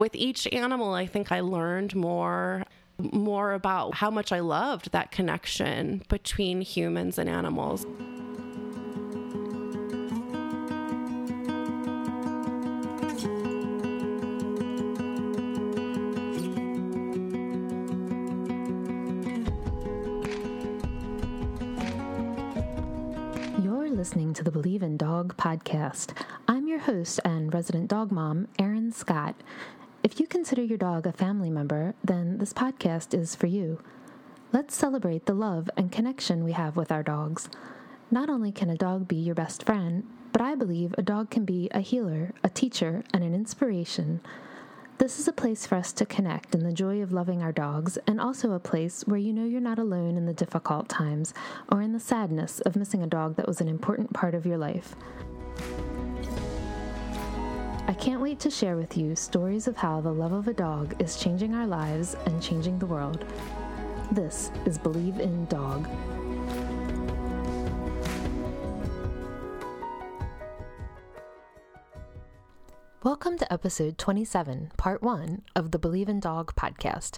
With each animal, I think I learned more more about how much I loved that connection between humans and animals. You're listening to the Believe in Dog podcast. I'm your host and resident dog mom, Erin Scott. If you consider your dog a family member, then this podcast is for you. Let's celebrate the love and connection we have with our dogs. Not only can a dog be your best friend, but I believe a dog can be a healer, a teacher, and an inspiration. This is a place for us to connect in the joy of loving our dogs, and also a place where you know you're not alone in the difficult times or in the sadness of missing a dog that was an important part of your life. I can't wait to share with you stories of how the love of a dog is changing our lives and changing the world. This is Believe in Dog. Welcome to episode 27, part one of the Believe in Dog podcast.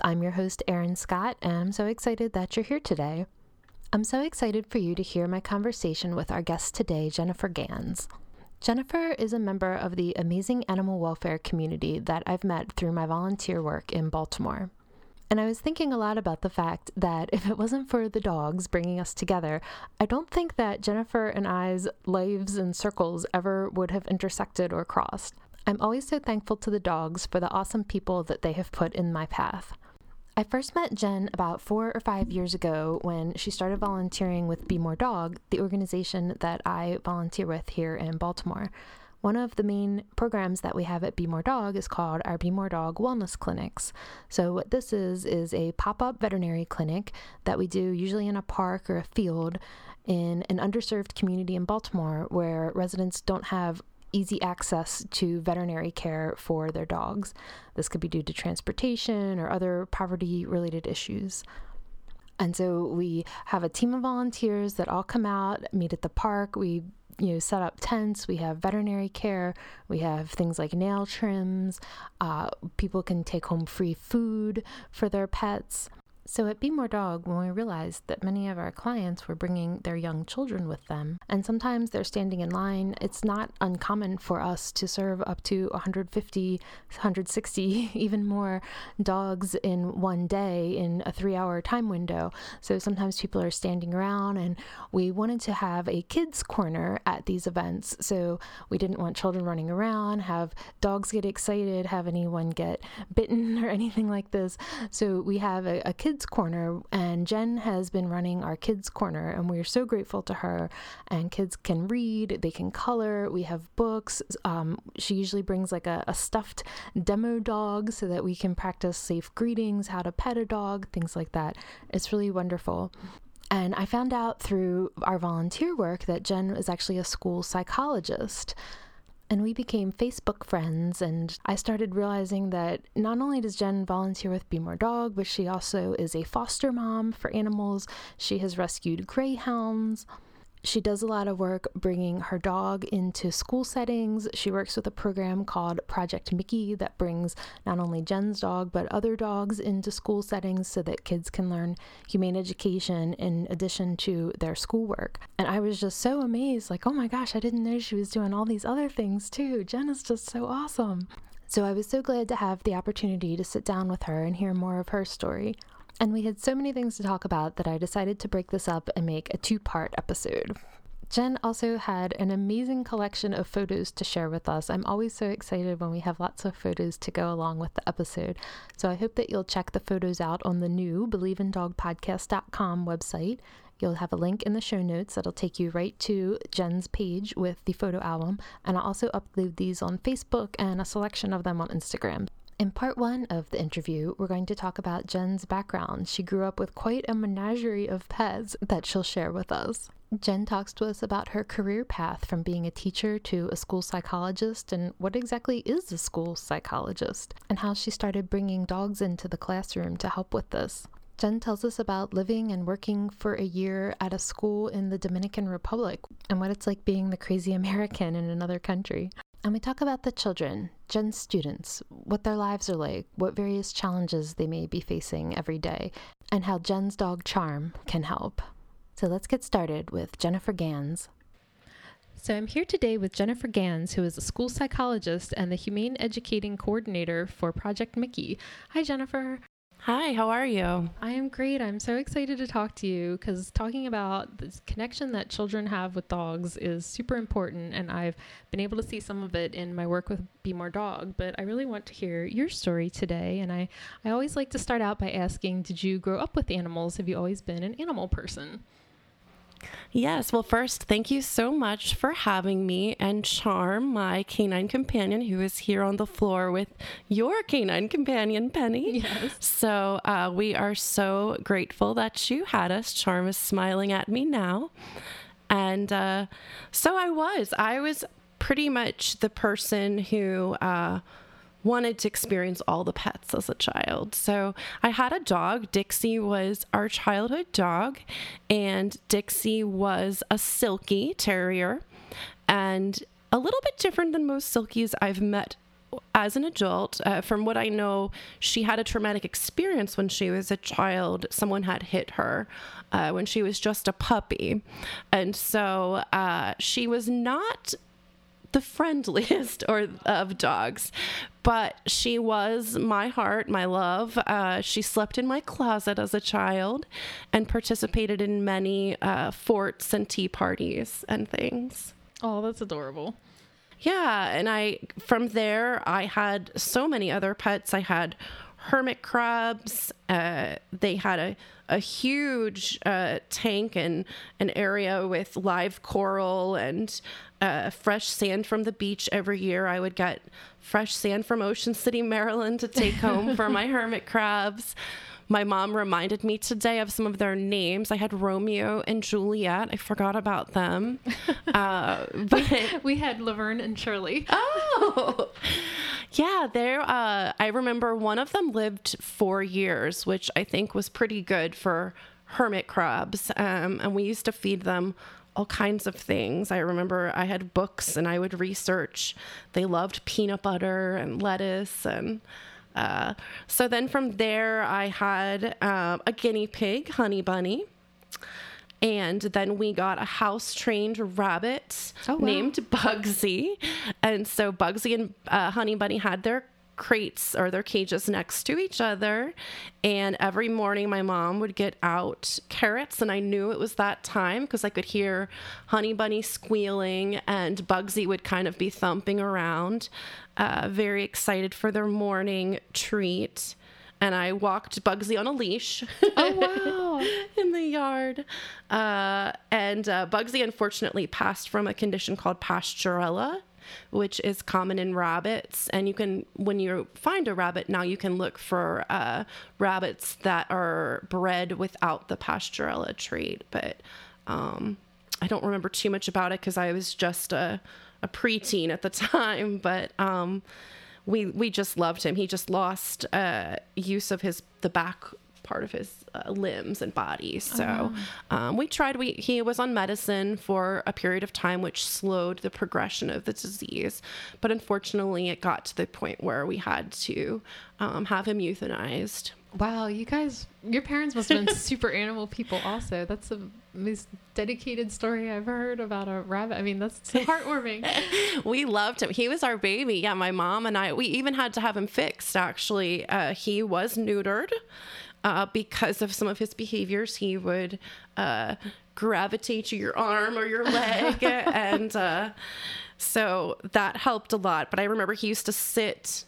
I'm your host, Erin Scott, and I'm so excited that you're here today. I'm so excited for you to hear my conversation with our guest today, Jennifer Gans. Jennifer is a member of the amazing animal welfare community that I've met through my volunteer work in Baltimore. And I was thinking a lot about the fact that if it wasn't for the dogs bringing us together, I don't think that Jennifer and I's lives and circles ever would have intersected or crossed. I'm always so thankful to the dogs for the awesome people that they have put in my path. I first met Jen about four or five years ago when she started volunteering with Be More Dog, the organization that I volunteer with here in Baltimore. One of the main programs that we have at Be More Dog is called our Be More Dog Wellness Clinics. So, what this is, is a pop up veterinary clinic that we do usually in a park or a field in an underserved community in Baltimore where residents don't have easy access to veterinary care for their dogs. This could be due to transportation or other poverty related issues. And so we have a team of volunteers that all come out, meet at the park. We you know set up tents we have veterinary care we have things like nail trims uh, people can take home free food for their pets so at Be More Dog, when we realized that many of our clients were bringing their young children with them, and sometimes they're standing in line, it's not uncommon for us to serve up to 150, 160, even more dogs in one day in a three hour time window. So sometimes people are standing around, and we wanted to have a kids' corner at these events. So we didn't want children running around, have dogs get excited, have anyone get bitten or anything like this. So we have a, a kids' corner, and Jen has been running our kids' corner, and we're so grateful to her. And kids can read, they can color, we have books. Um, she usually brings like a, a stuffed demo dog so that we can practice safe greetings, how to pet a dog, things like that. It's really wonderful. And I found out through our volunteer work that Jen is actually a school psychologist and we became Facebook friends. And I started realizing that not only does Jen volunteer with Be More Dog, but she also is a foster mom for animals. She has rescued greyhounds. She does a lot of work bringing her dog into school settings. She works with a program called Project Mickey that brings not only Jen's dog, but other dogs into school settings so that kids can learn humane education in addition to their schoolwork. And I was just so amazed like, oh my gosh, I didn't know she was doing all these other things too. Jen is just so awesome. So I was so glad to have the opportunity to sit down with her and hear more of her story. And we had so many things to talk about that I decided to break this up and make a two part episode. Jen also had an amazing collection of photos to share with us. I'm always so excited when we have lots of photos to go along with the episode. So I hope that you'll check the photos out on the new believeindogpodcast.com website. You'll have a link in the show notes that'll take you right to Jen's page with the photo album, and I'll also upload these on Facebook and a selection of them on Instagram. In part one of the interview, we're going to talk about Jen's background. She grew up with quite a menagerie of pets that she'll share with us. Jen talks to us about her career path from being a teacher to a school psychologist and what exactly is a school psychologist, and how she started bringing dogs into the classroom to help with this. Jen tells us about living and working for a year at a school in the Dominican Republic and what it's like being the crazy American in another country. And we talk about the children, Jen's students, what their lives are like, what various challenges they may be facing every day, and how Jen's dog Charm can help. So let's get started with Jennifer Gans. So I'm here today with Jennifer Gans, who is a school psychologist and the Humane Educating Coordinator for Project Mickey. Hi, Jennifer. Hi, how are you? I am great. I'm so excited to talk to you because talking about this connection that children have with dogs is super important, and I've been able to see some of it in my work with Be More Dog. But I really want to hear your story today, and I, I always like to start out by asking Did you grow up with animals? Have you always been an animal person? Yes. Well, first, thank you so much for having me and Charm, my canine companion, who is here on the floor with your canine companion, Penny. Yes. So uh, we are so grateful that you had us. Charm is smiling at me now. And uh, so I was. I was pretty much the person who. Uh, wanted to experience all the pets as a child. So I had a dog. Dixie was our childhood dog, and Dixie was a silky terrier and a little bit different than most silkies I've met as an adult, uh, from what I know, she had a traumatic experience when she was a child. Someone had hit her uh, when she was just a puppy. And so uh, she was not the friendliest or of dogs. But she was my heart my love. Uh, she slept in my closet as a child and participated in many uh, forts and tea parties and things. Oh that's adorable. Yeah and i from there i had so many other pets. I had hermit crabs uh, they had a a huge uh, tank and an area with live coral and uh, fresh sand from the beach every year. I would get fresh sand from Ocean City, Maryland to take home for my hermit crabs. My mom reminded me today of some of their names. I had Romeo and Juliet. I forgot about them. Uh, but we had Laverne and Shirley. Oh, yeah. There. Uh, I remember one of them lived four years, which I think was pretty good for hermit crabs. Um, and we used to feed them all kinds of things. I remember I had books and I would research. They loved peanut butter and lettuce and uh, so then from there I had uh, a guinea pig, Honey Bunny. And then we got a house trained rabbit oh, wow. named Bugsy. And so Bugsy and uh, Honey Bunny had their crates or their cages next to each other. And every morning, my mom would get out carrots, and I knew it was that time because I could hear Honey Bunny squealing, and Bugsy would kind of be thumping around, uh, very excited for their morning treat. And I walked Bugsy on a leash. Oh, wow. in the yard. Uh, and uh, Bugsy unfortunately passed from a condition called Pasteurella which is common in rabbits. And you can, when you find a rabbit now, you can look for uh, rabbits that are bred without the Pasteurella trait. But um, I don't remember too much about it because I was just a, a preteen at the time. But um, we we just loved him. He just lost uh, use of his the back part of his uh, limbs and body. So oh. um, we tried. We he was on medicine for a period of time, which slowed the progression of the disease. But unfortunately, it got to the point where we had to um, have him euthanized. Wow, you guys, your parents must have been super animal people. Also, that's the most dedicated story I've heard about a rabbit. I mean, that's so heartwarming. we loved him. He was our baby. Yeah, my mom and I. We even had to have him fixed. Actually, uh, he was neutered uh, because of some of his behaviors. He would uh, gravitate to your arm or your leg. and uh, so that helped a lot. But I remember he used to sit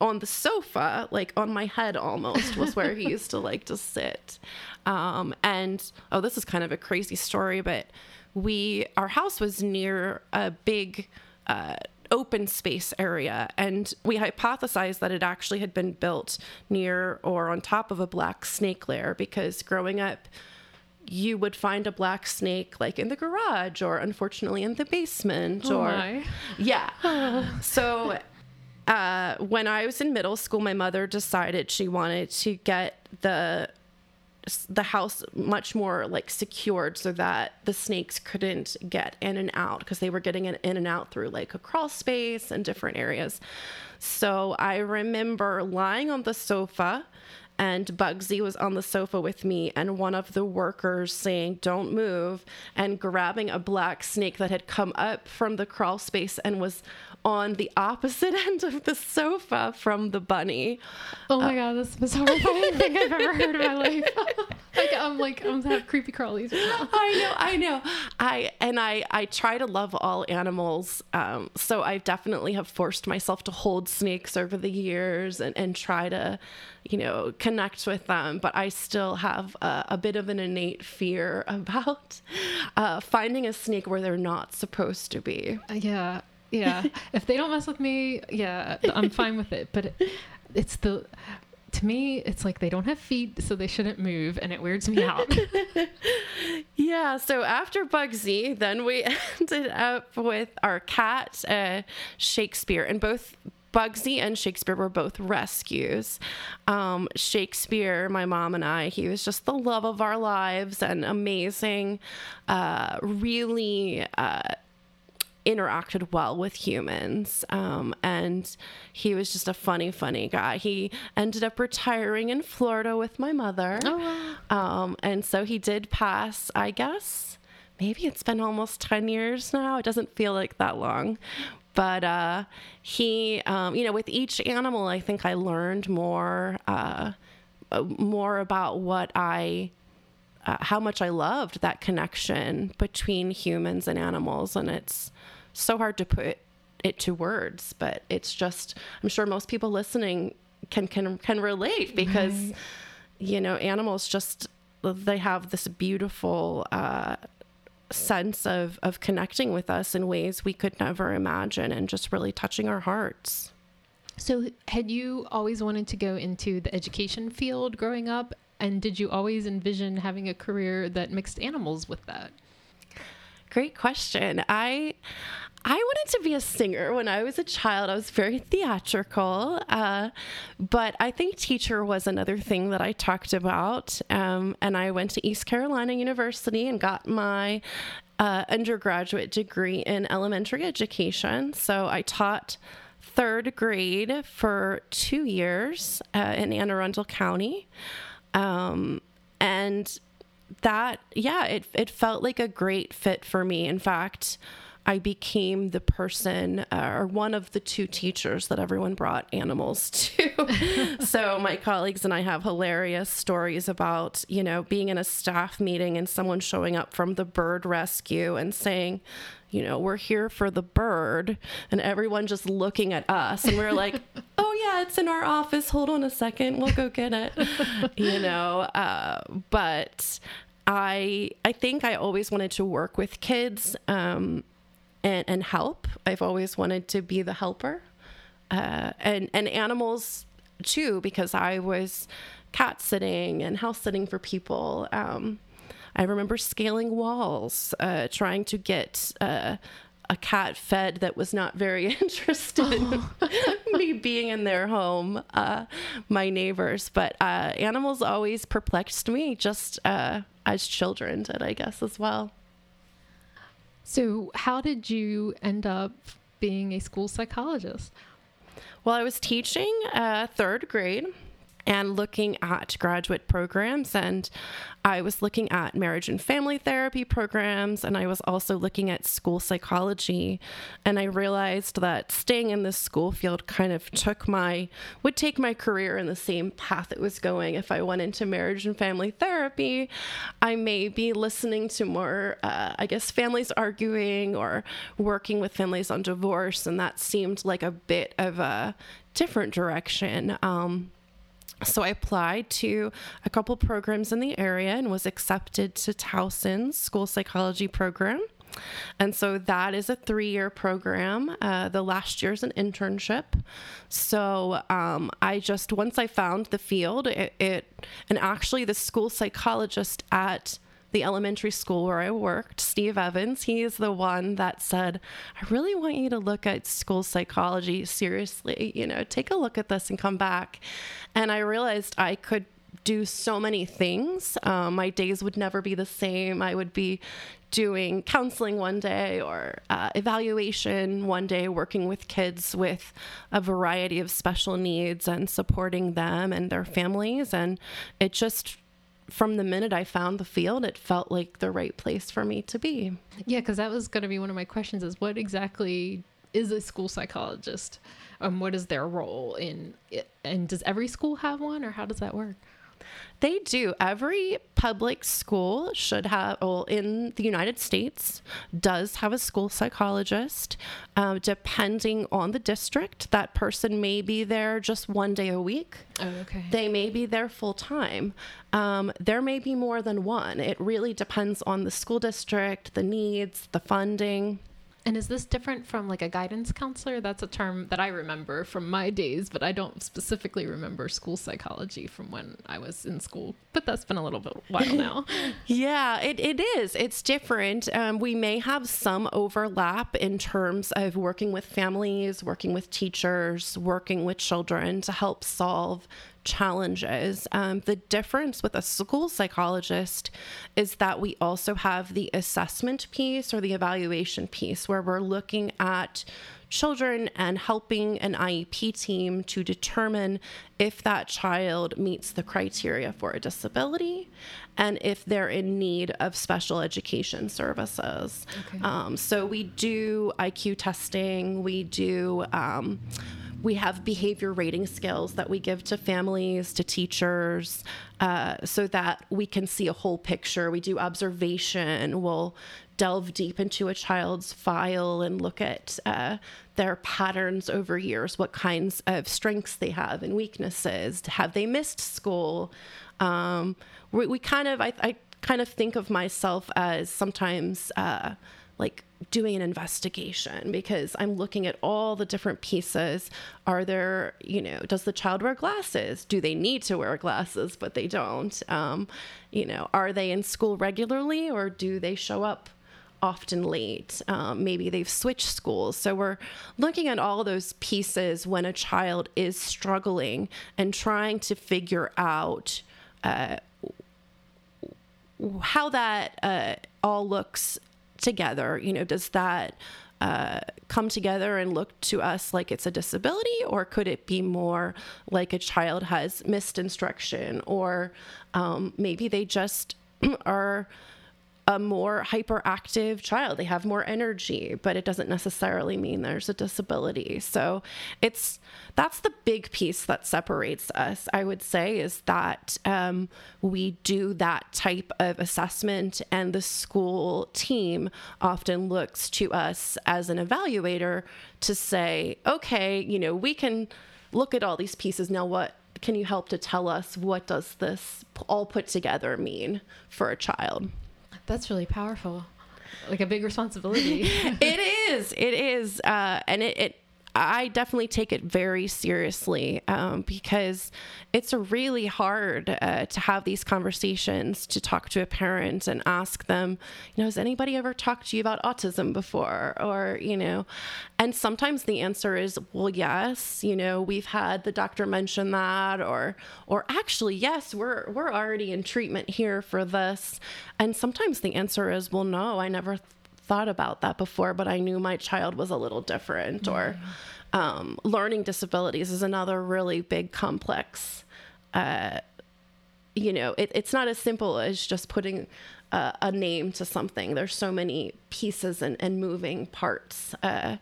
on the sofa, like on my head almost, was where he used to like to sit. Um, and oh, this is kind of a crazy story, but we, our house was near a big, uh, open space area. And we hypothesized that it actually had been built near or on top of a black snake lair because growing up, you would find a black snake like in the garage or unfortunately in the basement oh or my. yeah. so uh, when I was in middle school, my mother decided she wanted to get the the house much more like secured so that the snakes couldn't get in and out because they were getting in, in and out through like a crawl space and different areas. So I remember lying on the sofa and Bugsy was on the sofa with me, and one of the workers saying, Don't move, and grabbing a black snake that had come up from the crawl space and was on the opposite end of the sofa from the bunny. Oh my uh, god, that's the most horrifying thing I've ever heard in my life. like I'm like I'm have creepy crawlies. Right I know, I know. I and I I try to love all animals. Um, so I definitely have forced myself to hold snakes over the years and and try to, you know, connect with them. But I still have a, a bit of an innate fear about uh, finding a snake where they're not supposed to be. Uh, yeah, yeah. if they don't mess with me, yeah, I'm fine with it. But it, it's the to me, it's like they don't have feet, so they shouldn't move, and it weirds me out. yeah. So after Bugsy, then we ended up with our cat, uh, Shakespeare, and both Bugsy and Shakespeare were both rescues. Um, Shakespeare, my mom and I, he was just the love of our lives and amazing, uh, really. Uh, interacted well with humans. Um, and he was just a funny, funny guy. He ended up retiring in Florida with my mother. Oh, wow. Um, and so he did pass, I guess, maybe it's been almost 10 years now. It doesn't feel like that long. But uh, he, um, you know, with each animal, I think I learned more, uh, more about what I uh, how much I loved that connection between humans and animals. And it's so hard to put it to words, but it's just, I'm sure most people listening can, can, can relate because, right. you know, animals just, they have this beautiful, uh, sense of, of connecting with us in ways we could never imagine and just really touching our hearts. So, had you always wanted to go into the education field growing up? And did you always envision having a career that mixed animals with that? Great question. I I wanted to be a singer when I was a child. I was very theatrical, uh, but I think teacher was another thing that I talked about. Um, and I went to East Carolina University and got my uh, undergraduate degree in elementary education. So I taught third grade for two years uh, in Anne Arundel County. Um, and that, yeah, it, it felt like a great fit for me. In fact, I became the person uh, or one of the two teachers that everyone brought animals to. so my colleagues and I have hilarious stories about, you know, being in a staff meeting and someone showing up from the bird rescue and saying, you know, we're here for the bird, and everyone just looking at us. And we're like, oh, yeah, it's in our office. Hold on a second. We'll go get it. you know, uh, but I, I think I always wanted to work with kids. Um, and, and help. I've always wanted to be the helper. Uh, and, and animals too, because I was cat sitting and house sitting for people. Um, I remember scaling walls, uh, trying to get uh, a cat fed that was not very interested oh. in me being in their home, uh, my neighbors. But uh, animals always perplexed me, just uh, as children did, I guess, as well. So, how did you end up being a school psychologist? Well, I was teaching uh, third grade and looking at graduate programs. And I was looking at marriage and family therapy programs, and I was also looking at school psychology. And I realized that staying in this school field kind of took my, would take my career in the same path it was going. If I went into marriage and family therapy, I may be listening to more, uh, I guess, families arguing or working with families on divorce. And that seemed like a bit of a different direction. Um, so I applied to a couple programs in the area and was accepted to Towson's school psychology program. And so that is a three year program. Uh, the last year is an internship. So um, I just, once I found the field, it, it, and actually the school psychologist at the elementary school where I worked, Steve Evans, he is the one that said, I really want you to look at school psychology seriously. You know, take a look at this and come back. And I realized I could do so many things. Um, my days would never be the same. I would be doing counseling one day or uh, evaluation one day, working with kids with a variety of special needs and supporting them and their families. And it just, from the minute I found the field, it felt like the right place for me to be. Yeah, because that was going to be one of my questions is what exactly is a school psychologist? Um, what is their role in it? And does every school have one or how does that work? They do. Every public school should have, well, in the United States, does have a school psychologist. Uh, depending on the district, that person may be there just one day a week. Oh, okay. They may be there full time. Um, there may be more than one. It really depends on the school district, the needs, the funding. And is this different from like a guidance counselor? That's a term that I remember from my days, but I don't specifically remember school psychology from when I was in school. But that's been a little bit while now. yeah, it, it is. It's different. Um, we may have some overlap in terms of working with families, working with teachers, working with children to help solve challenges. Um, the difference with a school psychologist is that we also have the assessment piece or the evaluation piece where we're looking at children and helping an IEP team to determine if that child meets the criteria for a disability and if they're in need of special education services. Okay. Um, so we do IQ testing, we do. Um, we have behavior rating skills that we give to families, to teachers, uh, so that we can see a whole picture. We do observation. We'll delve deep into a child's file and look at uh, their patterns over years, what kinds of strengths they have and weaknesses. Have they missed school? Um, we, we, kind of, I, I, kind of think of myself as sometimes uh, like doing an investigation because I'm looking at all the different pieces. Are there, you know, does the child wear glasses? Do they need to wear glasses, but they don't? Um, you know, are they in school regularly or do they show up? often late. Um, maybe they've switched schools. So we're looking at all those pieces when a child is struggling and trying to figure out uh, how that uh, all looks together? You know, does that uh, come together and look to us like it's a disability, or could it be more like a child has missed instruction, or um, maybe they just are a more hyperactive child. They have more energy, but it doesn't necessarily mean there's a disability. So it's that's the big piece that separates us. I would say is that um, we do that type of assessment, and the school team often looks to us as an evaluator to say, okay, you know, we can look at all these pieces now. What can you help to tell us what does this all put together mean for a child? That's really powerful. Like a big responsibility. it is. It is. Uh, and it, it I definitely take it very seriously um, because it's really hard uh, to have these conversations to talk to a parent and ask them, you know, has anybody ever talked to you about autism before? Or, you know, and sometimes the answer is, well, yes, you know, we've had the doctor mention that, or, or actually, yes, we're, we're already in treatment here for this. And sometimes the answer is, well, no, I never thought about that before, but I knew my child was a little different. Mm-hmm. Or um, learning disabilities is another really big, complex. Uh, you know, it, it's not as simple as just putting a name to something. There's so many pieces and, and moving parts uh,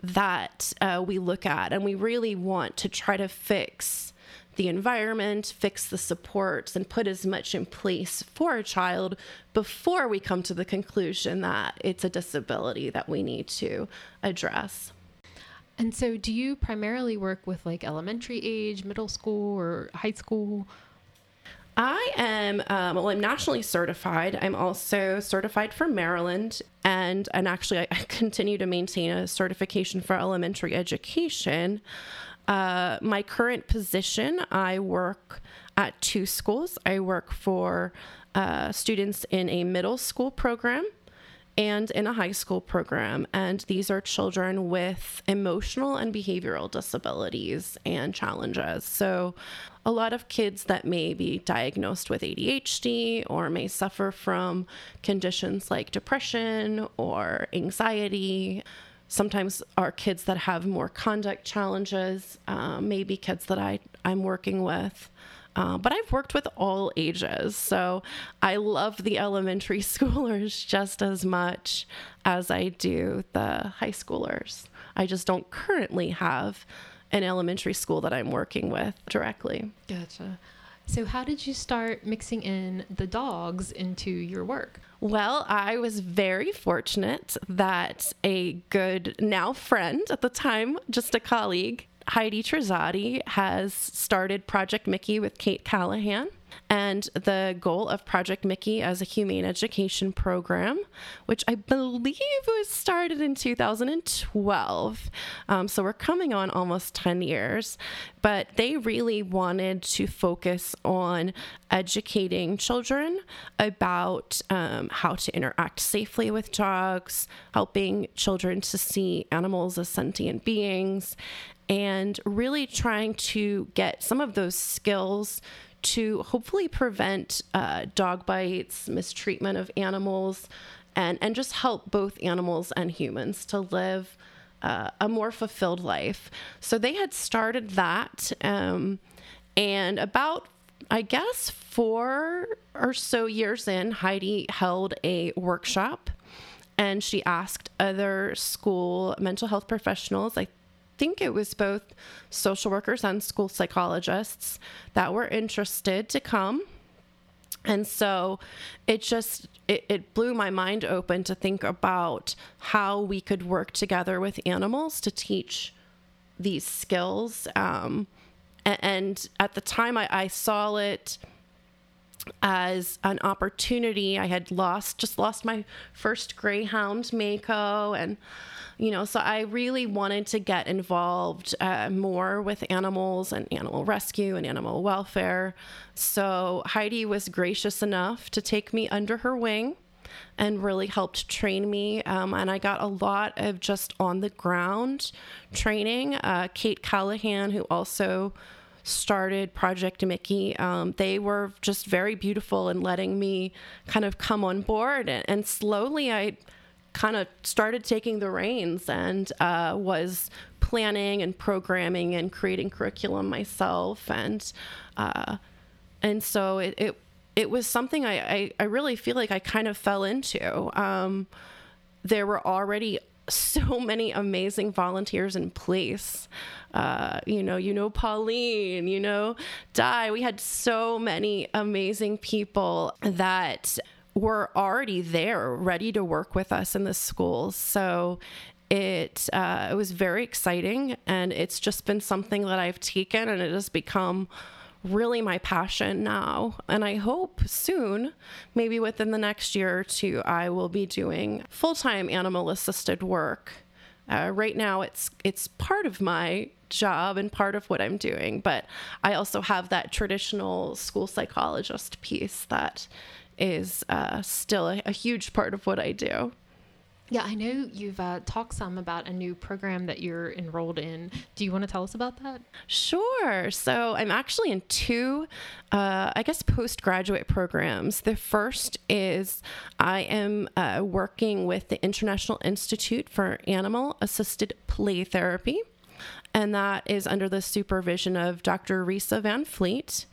that uh, we look at, and we really want to try to fix the environment, fix the supports, and put as much in place for a child before we come to the conclusion that it's a disability that we need to address. And so, do you primarily work with like elementary age, middle school, or high school? I am um, well. I'm nationally certified. I'm also certified for Maryland, and and actually, I continue to maintain a certification for elementary education. Uh, my current position, I work at two schools. I work for uh, students in a middle school program and in a high school program. And these are children with emotional and behavioral disabilities and challenges. So, a lot of kids that may be diagnosed with ADHD or may suffer from conditions like depression or anxiety. Sometimes are kids that have more conduct challenges, um, maybe kids that I, I'm working with. Uh, but I've worked with all ages. So I love the elementary schoolers just as much as I do the high schoolers. I just don't currently have an elementary school that I'm working with directly. Gotcha. So, how did you start mixing in the dogs into your work? Well, I was very fortunate that a good now friend at the time, just a colleague, Heidi Trezati has started Project Mickey with Kate Callahan. And the goal of Project Mickey as a humane education program, which I believe was started in 2012. Um, so we're coming on almost 10 years. But they really wanted to focus on educating children about um, how to interact safely with dogs, helping children to see animals as sentient beings, and really trying to get some of those skills to hopefully prevent uh, dog bites, mistreatment of animals, and, and just help both animals and humans to live uh, a more fulfilled life. So they had started that, um, and about I guess four or so years in, Heidi held a workshop and she asked other school mental health professionals, I think it was both social workers and school psychologists that were interested to come. And so it just it, it blew my mind open to think about how we could work together with animals to teach these skills. Um, and, and, at the time, I, I saw it as an opportunity. I had lost, just lost my first greyhound, Mako, and you know, so I really wanted to get involved uh, more with animals and animal rescue and animal welfare. So Heidi was gracious enough to take me under her wing and really helped train me. Um, and I got a lot of just on the ground training. Uh, Kate Callahan, who also started Project Mickey, um, they were just very beautiful in letting me kind of come on board. And, slowly I kind of started taking the reins and uh, was planning and programming and creating curriculum myself and uh, and so it, it it was something I, I, I really feel like I kind of fell into. Um, there were already so many amazing volunteers in place. Uh, you know, you know Pauline, you know Di. We had so many amazing people that were already there, ready to work with us in the schools. So it uh, it was very exciting, and it's just been something that I've taken, and it has become really my passion now. And I hope soon, maybe within the next year or two, I will be doing full time animal assisted work. Uh, right now, it's it's part of my job and part of what I'm doing, but I also have that traditional school psychologist piece that is uh, still a, a, huge part of what I do. Yeah, I know you've uh, talked some about a new program that you're enrolled in. Do you want to tell us about that? Sure. So I'm actually in two, uh, I guess, postgraduate programs. The first is I am uh, working with the International Institute for Animal Assisted Play Therapy, and that is under the supervision of Dr. Risë VanFleet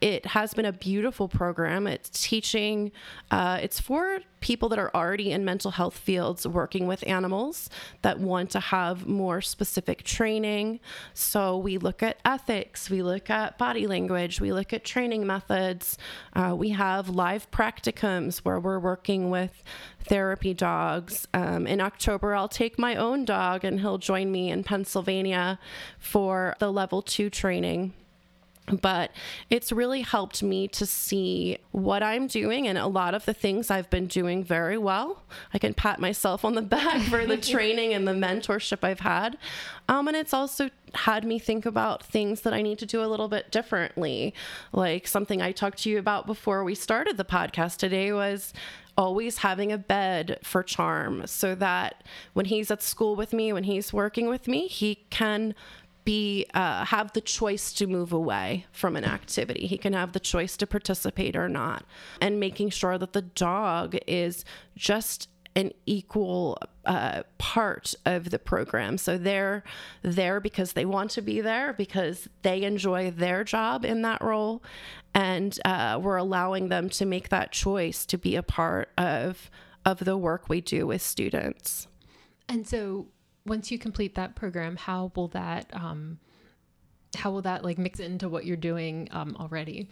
it has been a beautiful program. It's teaching, uh, it's for people that are already in mental health fields working with animals that want to have more specific training. So we look at ethics, we look at body language, we look at training methods. Uh, we have live practicums where we're working with therapy dogs. Um, in October, I'll take my own dog and he'll join me in Pennsylvania for the level two training but it's really helped me to see what I'm doing and a lot of the things I've been doing very well. I can pat myself on the back for the training and the mentorship I've had. Um, and it's also had me think about things that I need to do a little bit differently. Like something I talked to you about before we started the podcast today was always having a bed for Charm so that when he's at school with me, when he's working with me, he can be uh, have the choice to move away from an activity. He can have the choice to participate or not, and making sure that the dog is just an equal uh, part of the program. So they're there because they want to be there, because they enjoy their job in that role. And uh, we're allowing them to make that choice to be a part of, of the work we do with students. And so once you complete that program, how will that um, how will that like mix into what you're doing um, already?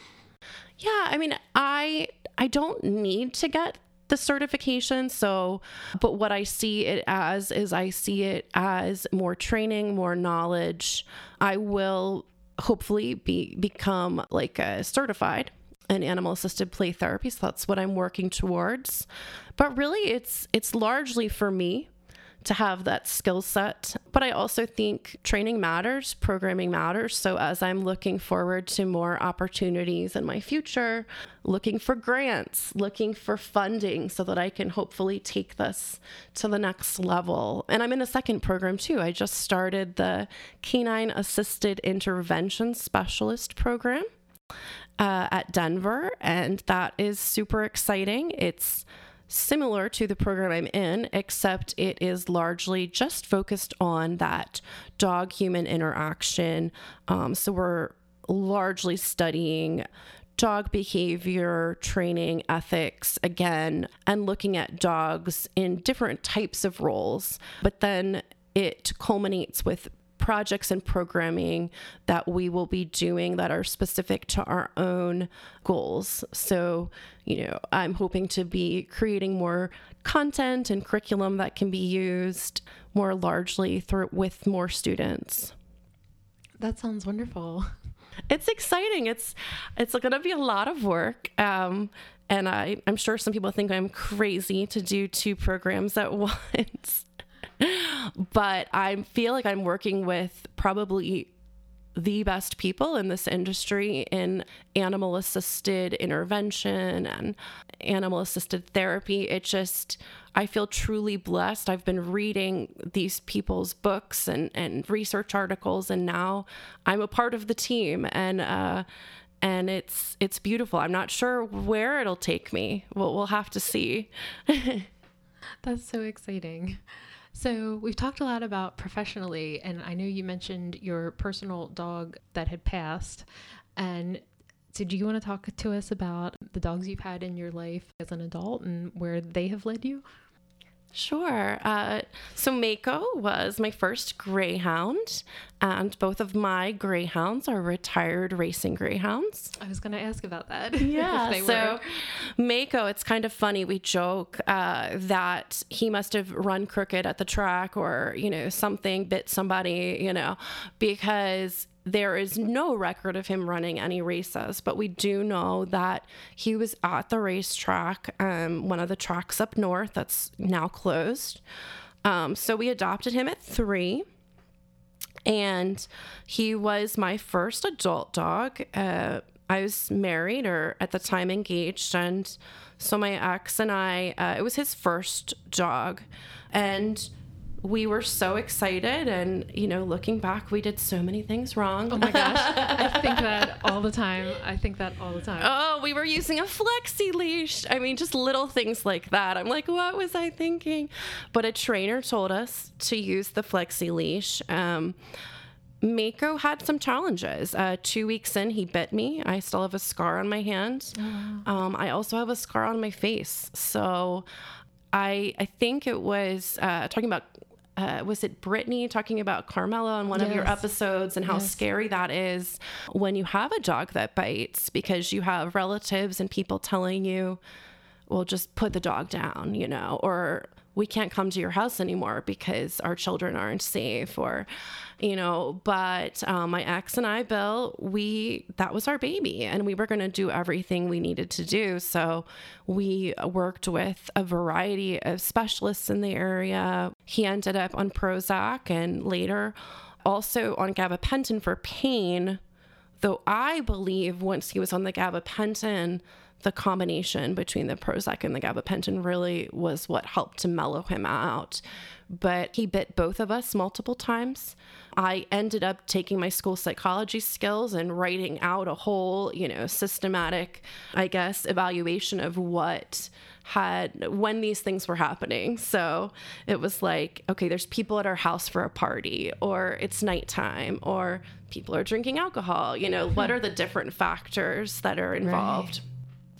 Yeah, I mean, I I don't need to get the certification. So, but what I see it as is I see it as more training, more knowledge. I will hopefully be become like a certified in animal assisted play therapy. So that's what I'm working towards. But really it's it's largely for me to have that skill set. But I also think training matters, programming matters. So as I'm looking forward to more opportunities in my future, looking for grants, looking for funding so that I can hopefully take this to the next level. And I'm in a second program too. I just started the Canine Assisted Intervention Specialist program. Uh, at Denver, and that is super exciting. It's similar to the program I'm in, except it is largely just focused on that dog human interaction. Um, so we're largely studying dog behavior, training, ethics again, and looking at dogs in different types of roles. But then it culminates with projects and programming that we will be doing that are specific to our own goals. So, you know, I'm hoping to be creating more content and curriculum that can be used more largely through with more students. That sounds wonderful. It's exciting. It's it's going to be a lot of work. Um, and I, I'm sure some people think I'm crazy to do two programs at once but I feel like I'm working with probably the best people in this industry in animal assisted intervention and animal assisted therapy. It just, I feel truly blessed. I've been reading these people's books and, and research articles, and now I'm a part of the team. And, uh, and it's it's beautiful. I'm not sure where it'll take me. Well, we'll have to see. That's so exciting. So, we've talked a lot about professionally, and I know you mentioned your personal dog that had passed. And so, do you want to talk to us about the dogs you've had in your life as an adult and where they have led you? Sure. Uh, so Mako was my first greyhound, and both of my greyhounds are retired racing greyhounds. I was going to ask about that. Yeah. so were. Mako, it's kind of funny. We joke uh, that he must have run crooked at the track or, you know, something bit somebody, you know, because there is no record of him running any races, but we do know that he was at the racetrack, um, one of the tracks up north that's now closed. Um, so we adopted him at three, and he was my first adult dog. Uh, I was married or at the time engaged, and so my ex and I, uh, it was his first dog, and we were so excited and you know looking back we did so many things wrong. Oh my gosh. I think that all the time. I think that all the time. Oh we were using a flexi leash. I mean just little things like that. I'm like what was i thinking? But a trainer told us to use the flexi leash. Um, Mako had some challenges. Uh, two weeks in, he bit me. I still have a scar on my hand. Um, I also have a scar on my face. So I I think it was uh, talking about uh, was it Brittany talking about Carmela on one yes. of your episodes and how yes. scary that is when you have a dog that bites because you have relatives and people telling you, well, just put the dog down, you know, or we can't come to your house anymore because our children aren't safe or you know but um, my ex and i bill we that was our baby and we were going to do everything we needed to do. So we worked with a variety of specialists in the area. He ended up on prozac and later also on gabapentin for pain though i believe once he was on the gabapentin the combination between the Prozac and the gabapentin really was what helped to mellow him out. But he bit both of us multiple times. I ended up taking my school psychology skills and writing out a whole, you know, systematic, I guess, evaluation of what had when these things were happening. So it was like, okay, there's people at our house for a party, or it's nighttime, or people are drinking alcohol. You know, what hmm. are the different factors that are involved? Right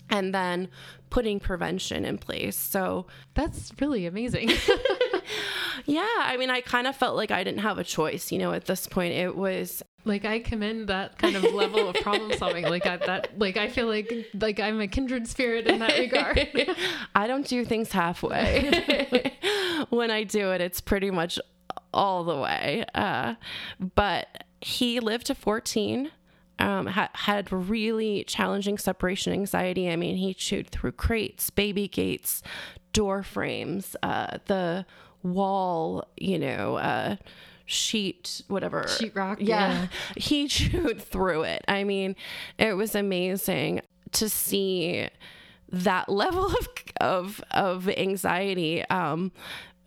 and then putting prevention in place. So that's really amazing. yeah, I mean, I kind of felt like I didn't have a choice. You know, at this point, it was like I commend that kind of level of problem solving. Like I, that, like I feel like like I'm a kindred spirit in that regard. I don't do things halfway. when I do it, it's pretty much all the way. Uh, but he lived to 14 um, ha- had really challenging separation anxiety. I mean, he chewed through crates, baby gates, door frames, uh, the wall, you know, uh, sheet, whatever. Sheetrock. Yeah. yeah. He chewed through it. I mean, it was amazing to see that level of of of anxiety um,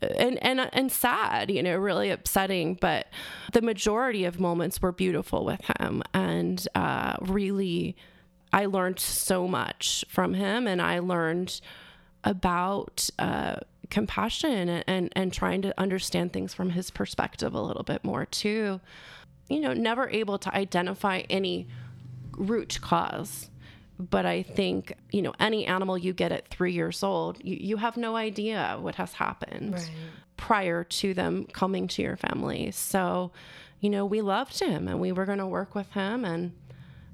and and and sad, you know, really upsetting. But the majority of moments were beautiful with him, and uh, really, I learned so much from him, and I learned about uh, compassion and, and and trying to understand things from his perspective a little bit more too. You know, never able to identify any root cause but I think, you know, any animal you get at three years old, you, you have no idea what has happened right. prior to them coming to your family. So, you know, we loved him and we were going to work with him and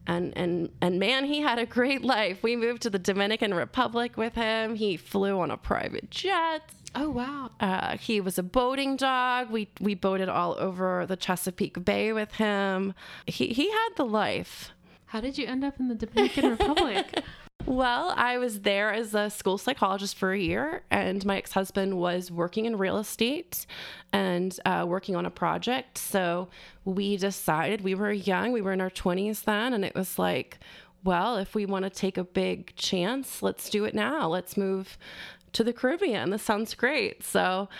and and and man he had a great life. We moved to the dominican republic with him. He flew on a private jet. Oh wow. Uh, he was a boating dog. We we boated all over the chesapeake bay with him. He he had the life how did you end up in the Dominican Republic? Well, I was there as a school psychologist for a year, and my ex husband was working in real estate and uh, working on a project. So we decided we were young, we were in our 20s then, and it was like, well, if we want to take a big chance, let's do it now. Let's move to the Caribbean. This sounds great. So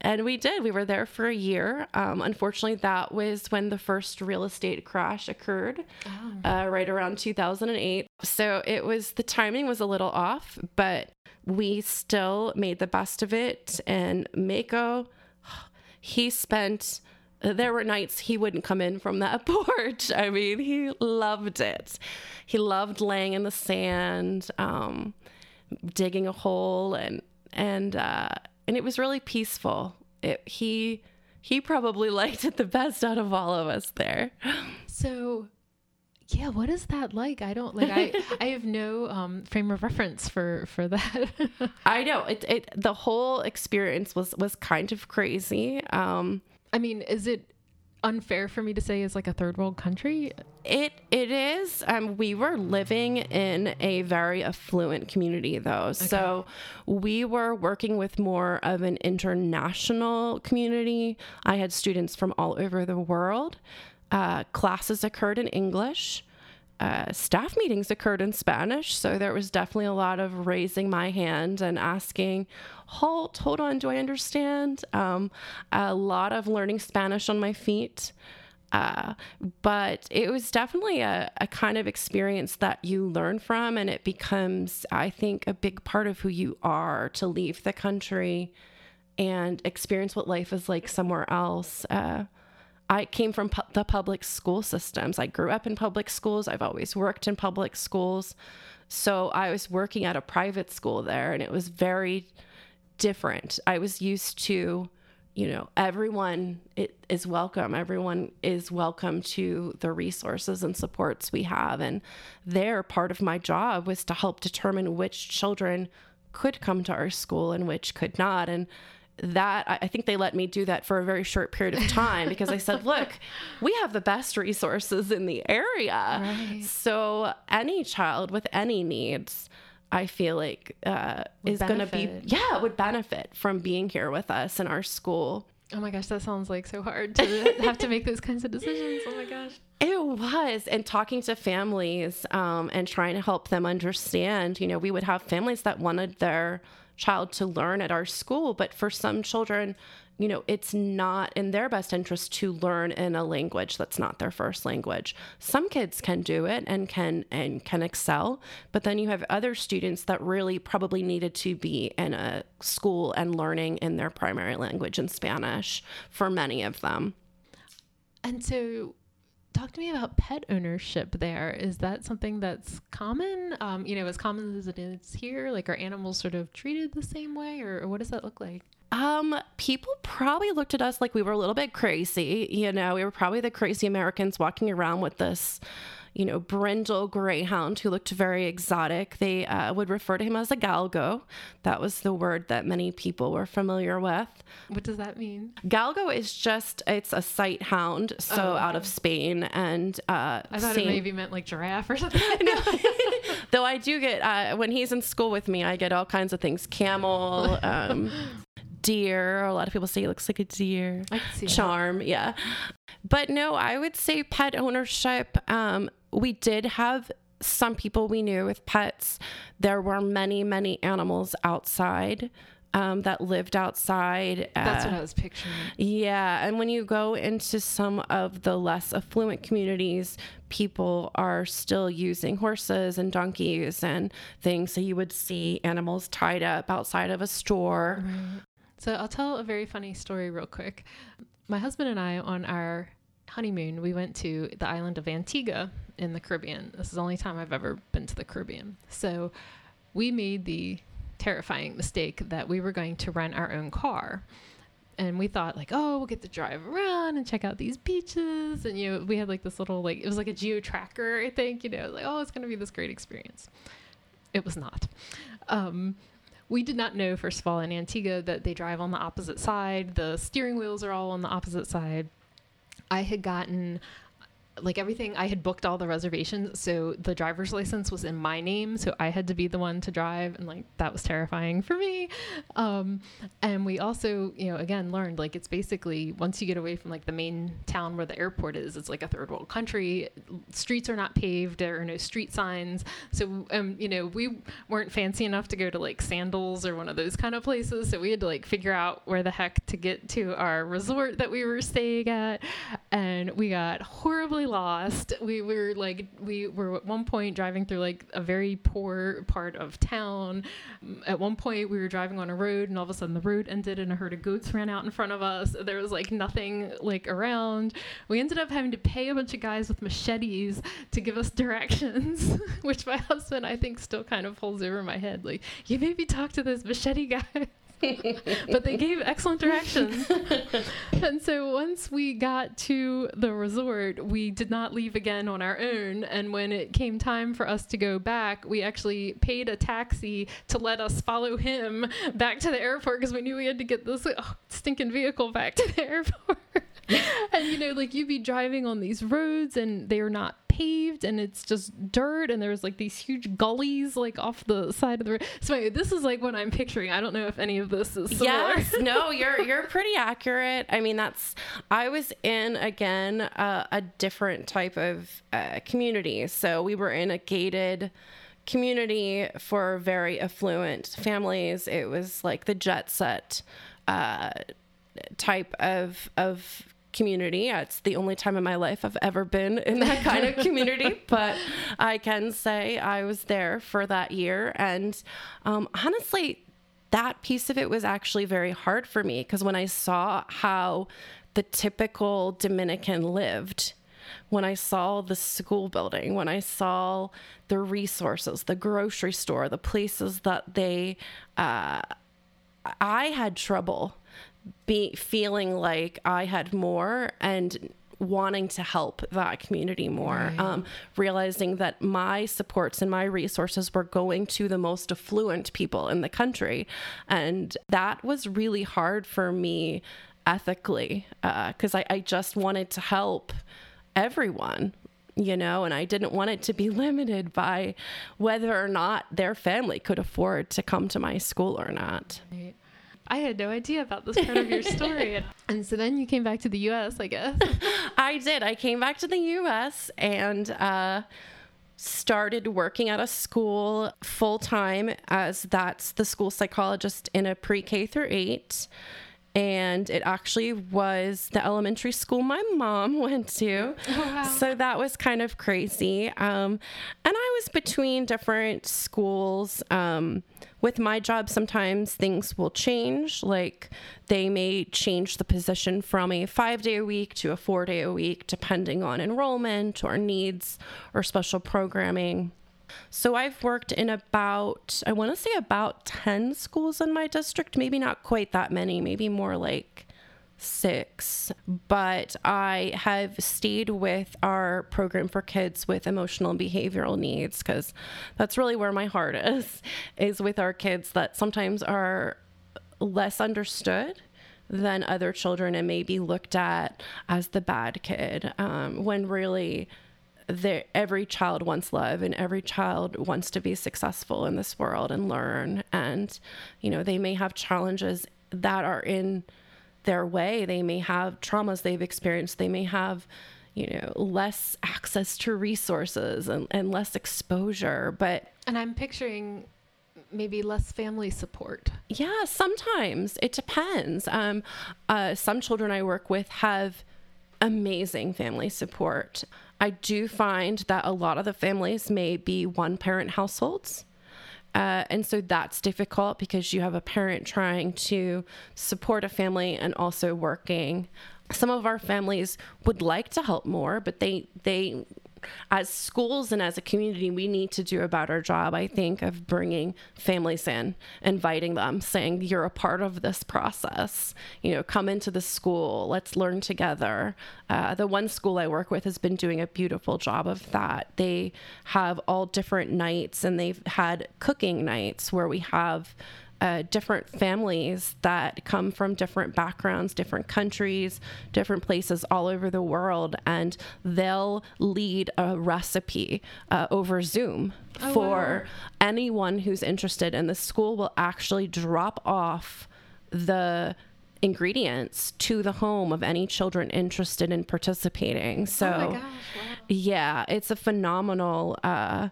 and we did. We were there for a year. Um, unfortunately, that was when the first real estate crash occurred, oh. uh, right around 2008. So it was the timing was a little off, but we still made the best of it. And Mako, he spent. There were nights he wouldn't come in from that porch. I mean, he loved it. He loved laying in the sand, um, digging a hole, and and uh, and it was really peaceful. It, he he probably liked it the best out of all of us there. So yeah, what is that like? I don't like I I have no um, frame of reference for for that. I know it, it the whole experience was was kind of crazy. Um I mean, is it unfair for me to say is like a third world country? It it is. Um, we were living in a very affluent community though, okay. so we were working with more of an international community. I had students from all over the world. Uh, classes occurred in English uh, staff meetings occurred in Spanish. So there was definitely a lot of raising my hand and asking, halt, hold on, do I understand? Um, a lot of learning Spanish on my feet. Uh, but it was definitely a, a kind of experience that you learn from, and it becomes, I think, a big part of who you are to leave the country and experience what life is like somewhere else. Uh, I came from pu- the public school systems. I grew up in public schools. I've always worked in public schools. So I was working at a private school there and it was very different. I was used to, you know, everyone is welcome. Everyone is welcome to the resources and supports we have. And there, part of my job was to help determine which children could come to our school and which could not. And that I think they let me do that for a very short period of time because I said, look, we have the best resources in the area. Right. So any child with any needs, I feel like uh, is going to be, yeah, would benefit from being here with us in our school. Oh my gosh, that sounds like so hard to have to make those kinds of decisions. Oh my gosh. It was. And talking to families um, and trying to help them understand, you know, we would have families that wanted their child to learn at our school, but for some children, you know, it's not in their best interest to learn in a language that's not their first language. Some kids can do it and can and can excel, but then you have other students that really probably needed to be in a school and learning in their primary language in Spanish for many of them. And so talk to me about pet ownership there. Is that something that's common? Um, you know, as common as it is here? Like, are animals sort of treated the same way, or, or what does that look like? Um, people probably looked at us like we were a little bit crazy. You know, we were probably the crazy Americans walking around with this, you know, brindle greyhound who looked very exotic. They uh, would refer to him as a galgo. That was the word that many people were familiar with. What does that mean? Galgo is just it's a sight hound, so Oh, out of Spain, and uh, I thought same- it maybe meant like giraffe or something. Though I do get uh, when he's in school with me, I get all kinds of things: camel, um, deer. A lot of people say he looks like a deer. I can see that. Charm, yeah. But no, I would say pet ownership. Um, we did have some people we knew with pets. There were many, many animals outside. Um, that lived outside. That's uh, what I was picturing. yeah, and when you go into some of the less affluent communities, people are still using horses and donkeys and things. So you would see animals tied up outside of a store. So I'll tell a very funny story real quick. My husband and I, on our honeymoon, we went to the island of Antigua in the Caribbean. This is the only time I've ever been to the Caribbean. So we made the terrifying mistake that we were going to rent our own car. And we thought like, oh, we'll get to drive around and check out these beaches. And you know, we had like this little like it was like a geo tracker, I think, you know, like, oh, it's gonna be this great experience. It was not. Um, we did not know, first of all, in Antigua that they drive on the opposite side. The steering wheels are all on the opposite side. I had gotten like everything I had booked all the reservations so the driver's license was in my name so I had to be the one to drive and like that was terrifying for me. Um, and we also you know again learned like it's basically once you get away from like the main town where the airport is it's like a third world country streets are not paved there are no street signs so um, you know we weren't fancy enough to go to like sandals or one of those kind of places so we had to like figure out where the heck to get to our resort that we were staying at and we got horribly lost. We were like we were at one point driving through like a very poor part of town. Mm, at one point we were driving on a road and all of a sudden the road ended and a herd of goats ran out in front of us. There was like nothing like around. We ended up having to pay a bunch of guys with machetes to give us directions which my husband i think still kind of holds over my head like you maybe talk to this machete guys but they gave excellent directions. and so once we got to the resort, we did not leave again on our own. And when it came time for us to go back, we actually paid a taxi to let us follow him back to the airport because we knew we had to get this oh, stinking vehicle back to the airport. and you know, like you'd be driving on these roads and they are not paved and it's just dirt and there's like these huge gullies like off the side of the road. So anyway, this is like what I'm picturing. I don't know if any of this is similar. Yes, no, you're you're pretty accurate. I mean, that's I was in again uh, a different type of uh, community. So we were in a gated community for very affluent families. It was like the jet set uh, type of of community. It's the only time in my life I've ever been in that kind of community, but I can say I was there for that year. And um, honestly, that piece of it was actually very hard for me because when I saw how the typical Dominican lived, when I saw the school building, when I saw the resources, the grocery store, the places that they, uh, I had trouble be feeling like I had more and wanting to help that community more um, realizing that my supports and my resources were going to the most affluent people in the country. And that was really hard for me ethically because I, I just wanted to help everyone you know, and I didn't want it to be limited by whether or not their family could afford to come to my school or not. I had no idea about this part of your story. and so then you came back to the US, I guess. I did. I came back to the US and uh, started working at a school full time as that's the school psychologist in a pre K through eight and it actually was the elementary school my mom went to. Oh, wow. So that was kind of crazy. Um, and I was between different schools. Um, with my job, sometimes things will change. Like they may change the position from a five day a week to a four day a week, depending on enrollment or needs or special programming. So I've worked in about, I want to say about 10 schools in my district, maybe not quite that many, maybe more like six. But I have stayed with our program for kids with emotional and behavioral needs because that's really where my heart is, is with our kids that sometimes are less understood than other children and maybe looked at as the bad kid um, when really every child wants love and every child wants to be successful in this world and learn and you know they may have challenges that are in their way. They may have traumas they've experienced. They may have you know less access to resources and, and less exposure but and i'm picturing maybe less family support. Yeah sometimes. It depends. Um, uh, some children i work with have amazing family support. I do find that a lot of the families may be one parent households. Uh, and so that's difficult because you have a parent trying to support a family and also working. Some of our families would like to help more, but they they as schools and as a community, we need to do a better job, I think, of bringing families in, inviting them, saying, You're a part of this process. You know, come into the school, let's learn together. Uh, the one school I work with has been doing a beautiful job of that. They have all different nights and they've had cooking nights where we have uh, different families that come from different backgrounds, different countries, different places all over the world, and they'll lead a recipe uh, over Zoom oh, for wow. anyone who's interested. And the school will actually drop off the ingredients to the home of any children interested in participating. So, oh wow. yeah, it's a phenomenal. Uh,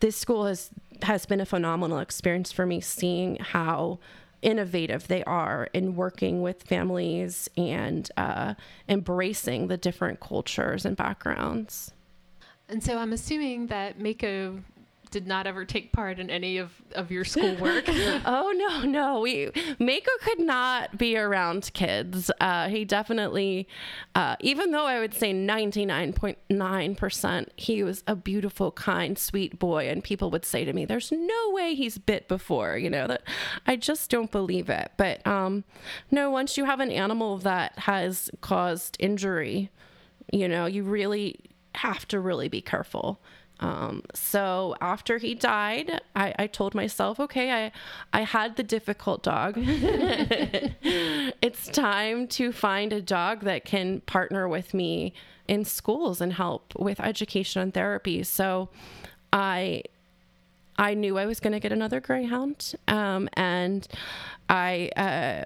this school has has been a phenomenal experience for me seeing how innovative they are in working with families and uh, embracing the different cultures and backgrounds. And so I'm assuming that Mako did not ever take part in any of, of your schoolwork. oh no, no. We Mako could not be around kids. Uh, he definitely, uh, even though I would say ninety nine point nine percent, he was a beautiful, kind, sweet boy, and people would say to me, "There's no way he's bit before." You know that I just don't believe it. But um, no, once you have an animal that has caused injury, you know, you really have to really be careful. Um, so after he died, I, I, told myself, okay, I, I had the difficult dog. it's time to find a dog that can partner with me in schools and help with education and therapy. So I I knew I was going to get another greyhound, um, and I. Uh,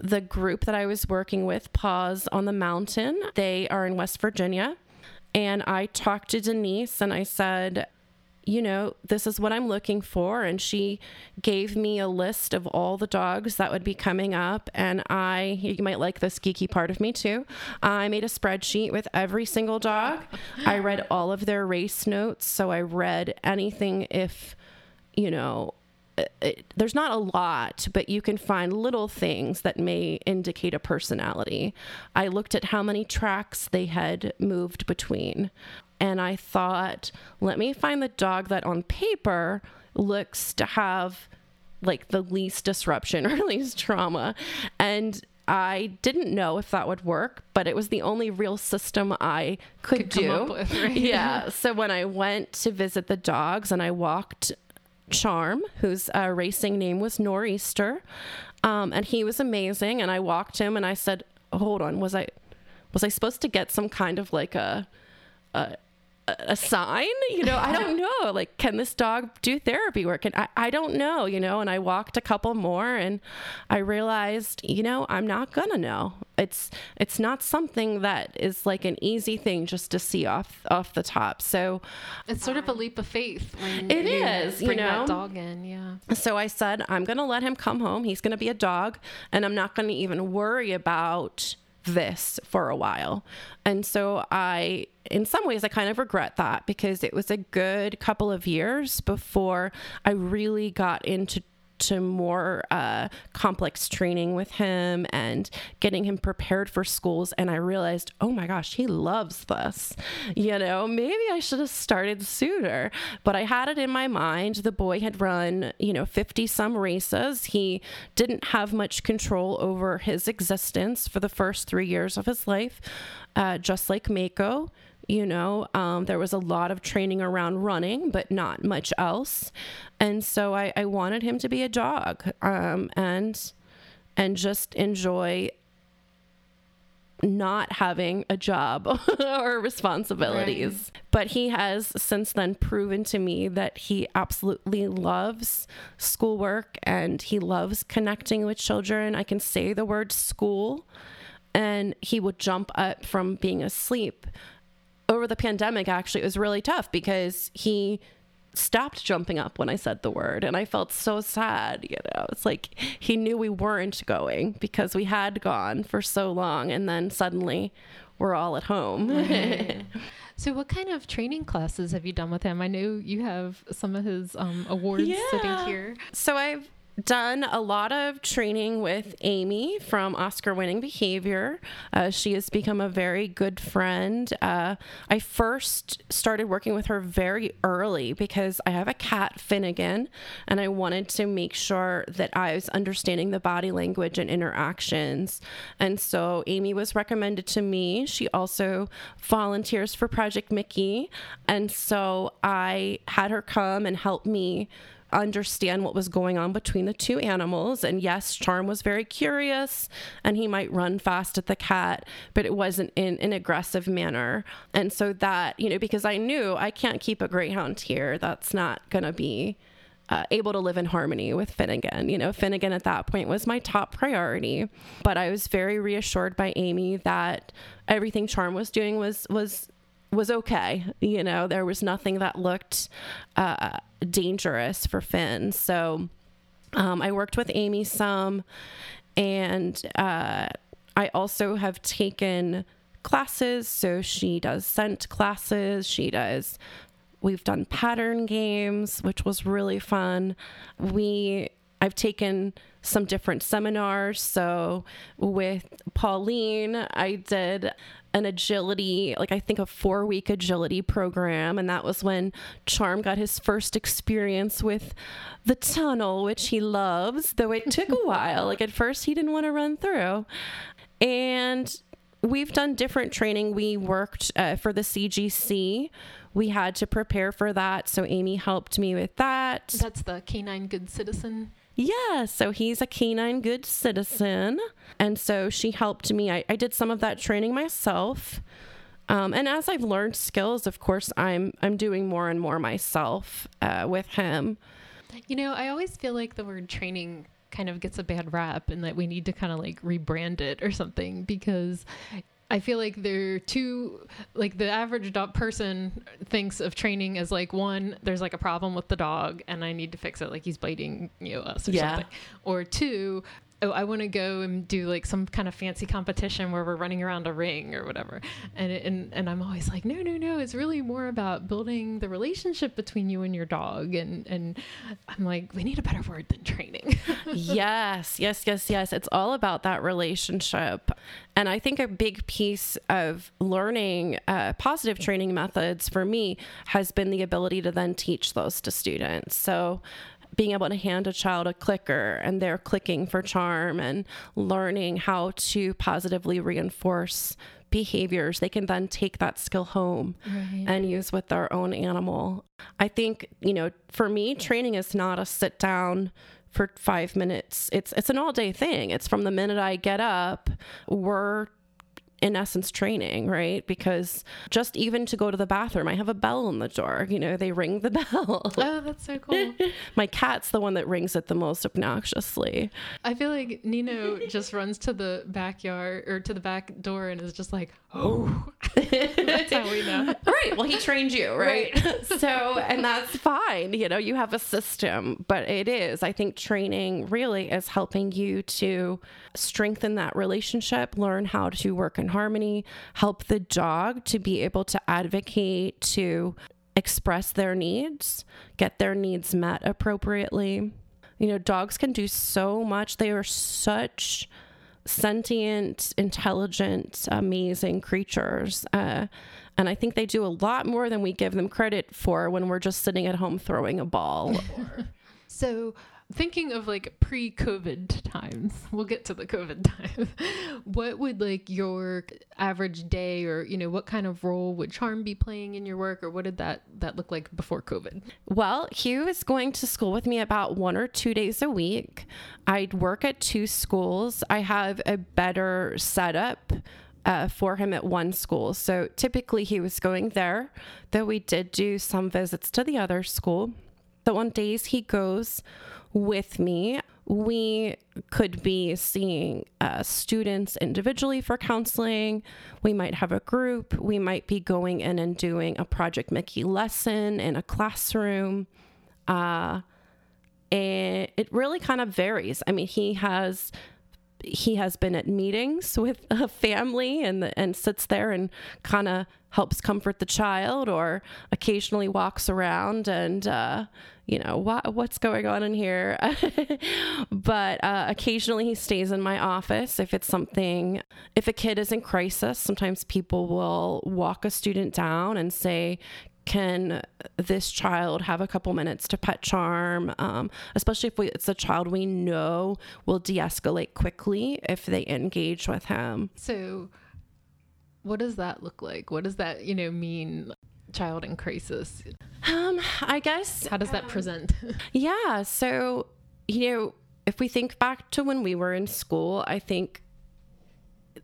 the group that I was working with, Paws on the Mountain, they are in West Virginia and I talked to Denise and I said, you know, this is what I'm looking for. And she gave me a list of all the dogs that would be coming up. And I, you might like this geeky part of me too. I made a spreadsheet with every single dog. I read all of their race notes. So I read anything if, you know, Uh, it, there's not a lot, but you can find little things that may indicate a personality. I looked at how many tracks they had moved between, and I thought, let me find the dog that on paper looks to have like the least disruption or least trauma. And I didn't know if that would work, but it was the only real system I could, could do. With, right? Yeah. So when I went to visit the dogs and I walked Charm, whose uh, racing name was Nor'easter, um, and he was amazing. And I walked him, and I said, "Hold on, was I was I supposed to get some kind of like a, a a sign? You know, I don't know. Like, can this dog do therapy work? And I, I don't know, you know. And I walked a couple more and I realized, you know, I'm not gonna know. It's it's not something that is like an easy thing just to see off off the top. So it's sort of a leap of faith when It you is, you know. that dog in. Yeah. So I said, I'm to let him come home. He's to be a dog, and I'm not to even worry about this for a while. And so I, in some ways, I kind of regret that because it was a good couple of years before I really got into to more uh, complex training with him and getting him prepared for schools. And I realized, oh my gosh, he loves this. You know, maybe I should have started sooner. But I had it in my mind. The boy had run, you know, 50 some races. He didn't have much control over his existence for the first three years of his life, uh, just like Mako you know um, there was a lot of training around running but not much else. And so i, I wanted him to be a dog um, and and just enjoy not having a job or responsibilities. But he has since then proven to me that he absolutely loves schoolwork and he loves connecting with children. I can say the word school and he would jump up from being asleep over the pandemic, actually, it was really tough because he stopped jumping up when I said the word. And I felt so sad. You know, it's like he knew we weren't going because we had gone for so long. And then suddenly we're all at home. So, what kind of training classes have you done with him? I know you have some of his um, awards sitting here. So I've done a lot of training with Amy from Oscar Winning Behavior. Uh, she has become a very good friend. Uh, I first started working with her very early because I have a cat, Finnegan, and I wanted to make sure that I was understanding the body language and interactions. And so Amy was recommended to me. She also volunteers for Project Mickey. And so I had her come and help me understand what was going on between the two animals. And yes, Charm was very curious and he might run fast at the cat, but it wasn't in an aggressive manner. And so that, you know, because I knew I can't keep a greyhound here, that's not going to be. Uh, able to live in harmony with Finnegan. You know, Finnegan at that point was my top priority, but I was very reassured by Amy that everything Charm was doing was was was okay. You know, there was nothing that looked uh, dangerous for Finn. So um, I worked with Amy some, and uh, I also have taken classes. So she does scent classes, she does. We've done pattern games, which was really fun. We I've taken some different seminars. So with Pauline, I did an agility, like I think a four week agility program. And that was when Charm got his first experience with the tunnel, which he loves, though it took a while. Like at first, he didn't want to run through. And we've done different training. We worked uh, for the CGC. We had to prepare for that. So Amy helped me with that. That's the Canine Good Citizen. Yeah, so he's a canine good citizen. And so she helped me. I, I did some of that training myself. Um, and as I've learned skills, of course, I'm I'm doing more and more myself uh, with him. You know, I always feel like the word training kind of gets a bad rap and that we need to kind of like rebrand it or something because I feel like they're two like the average dog person thinks of training as like one there's like a problem with the dog and I need to fix it like he's biting you know us or Yeah. something or two oh I want to go and do like some kind of fancy competition where we're running around a ring or whatever and and and I'm always like no no no it's really more about building the relationship between you and your dog and and I'm like we need a better word than training yes, yes, yes, yes. It's all about that relationship. And I think a big piece of learning uh, positive training methods for me has been the ability to then teach those to students. So, being able to hand a child a clicker and they're clicking for charm and learning how to positively reinforce behaviors, they can then take that skill home and use with their own animal. I think, you know, for me, training is not a sit down for five minutes. It's it's an all day thing. It's from the minute I get up, we're in essence training, right? Because just even to go to the bathroom, I have a bell on the door. You know, they ring the bell. Oh, that's so cool. My cat's the one that rings it the most obnoxiously. I feel like Nino just runs to the backyard or to the back door and is just like, oh, that's how we know. right. Well, he trained you, right? right. so, and that's fine. You know, you have a system, but it is. I think training really is helping you to strengthen that relationship, learn how to work in harmony, help the dog to be able to advocate, to express their needs, get their needs met appropriately. You know, dogs can do so much. They are such sentient, intelligent, amazing creatures. Uh, and I think they do a lot more than we give them credit for when we're just sitting at home throwing a ball. so, thinking of like pre-covid times we'll get to the covid time what would like your average day or you know what kind of role would charm be playing in your work or what did that that look like before covid well hugh is going to school with me about one or two days a week i'd work at two schools i have a better setup uh, for him at one school. So typically he was going there, though we did do some visits to the other school. But on days he goes with me, we could be seeing uh, students individually for counseling. We might have a group. We might be going in and doing a Project Mickey lesson in a classroom. Uh, and it really kind of varies. I mean, he has he has been at meetings with a family and and sits there and kind of helps comfort the child or occasionally walks around and uh, you know what what's going on in here? But uh, occasionally he stays in my office if it's something if a kid is in crisis sometimes people will walk a student down and say can this child have a couple minutes to pet charm, um, especially if we, it's a child we know will de escalate quickly if they engage with him. So, what does that look like? What does that, you know, mean? Child in crisis. Um, I guess. How does that um, present? yeah. So, you know, if we think back to when we were in school, I think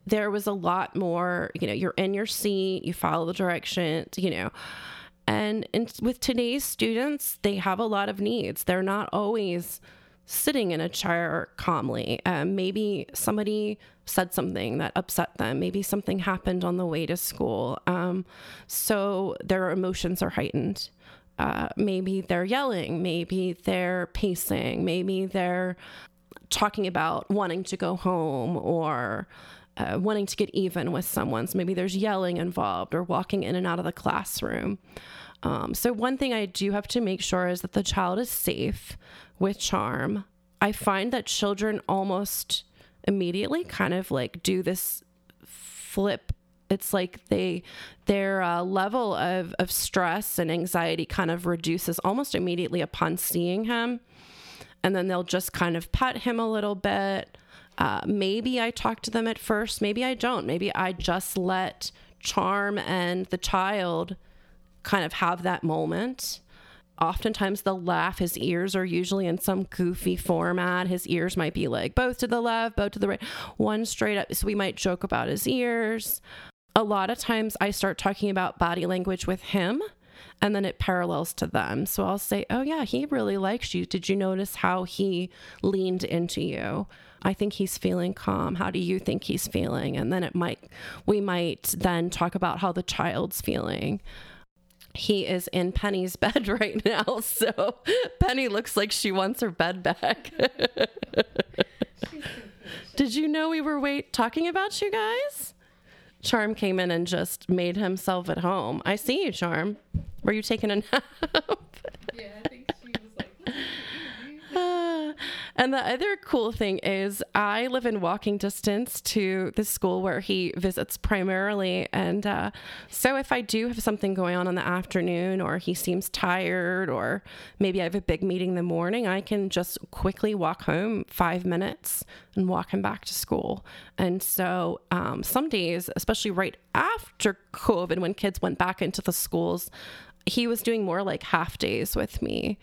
there was a lot more, you know, you're in your seat, you follow the directions, you know, and in, with today's students, they have a lot of needs. They're not always sitting in a chair calmly. Um, maybe somebody said something that upset them. Maybe something happened on the way to school. Um, so their emotions are heightened. Uh, maybe they're yelling. Maybe they're pacing. Maybe they're talking about wanting to go home or uh, wanting to get even with someone. So maybe there's yelling involved or walking in and out of the classroom. Um, so, one thing I do have to make sure is that the child is safe with charm. I find that children almost immediately kind of like do this flip it's like they their uh, level of, of stress and anxiety kind of reduces almost immediately upon seeing him and then they'll just kind of pet him a little bit uh, maybe I talk to them at first, maybe I don't. Maybe I just let charm and the child kind of have that moment. Oftentimes they'll laugh. His ears are usually in some goofy format. His ears might be like both to the left, both to the right, one straight up. So we might joke about his ears. A lot of times I start talking about body language with him and then it parallels to them. So I'll say, Oh, yeah, he really likes you. Did you notice how he leaned into you? I think he's feeling calm. How do you think he's feeling? And then it might, we might then talk about how the child's feeling. He is in Penny's bed right now. So Penny looks like she wants her bed back. Did you know we were wait talking about you guys? Charm came in and just made himself at home. I see you, Charm. Were you taking a nap? yeah, I think she was like. And the other cool thing is, I live in walking distance to the school where he visits primarily. And uh, so, if I do have something going on in the afternoon, or he seems tired, or maybe I have a big meeting in the morning, I can just quickly walk home five minutes and walk him back to school. And so, um, some days, especially right after COVID, when kids went back into the schools, he was doing more like half days with me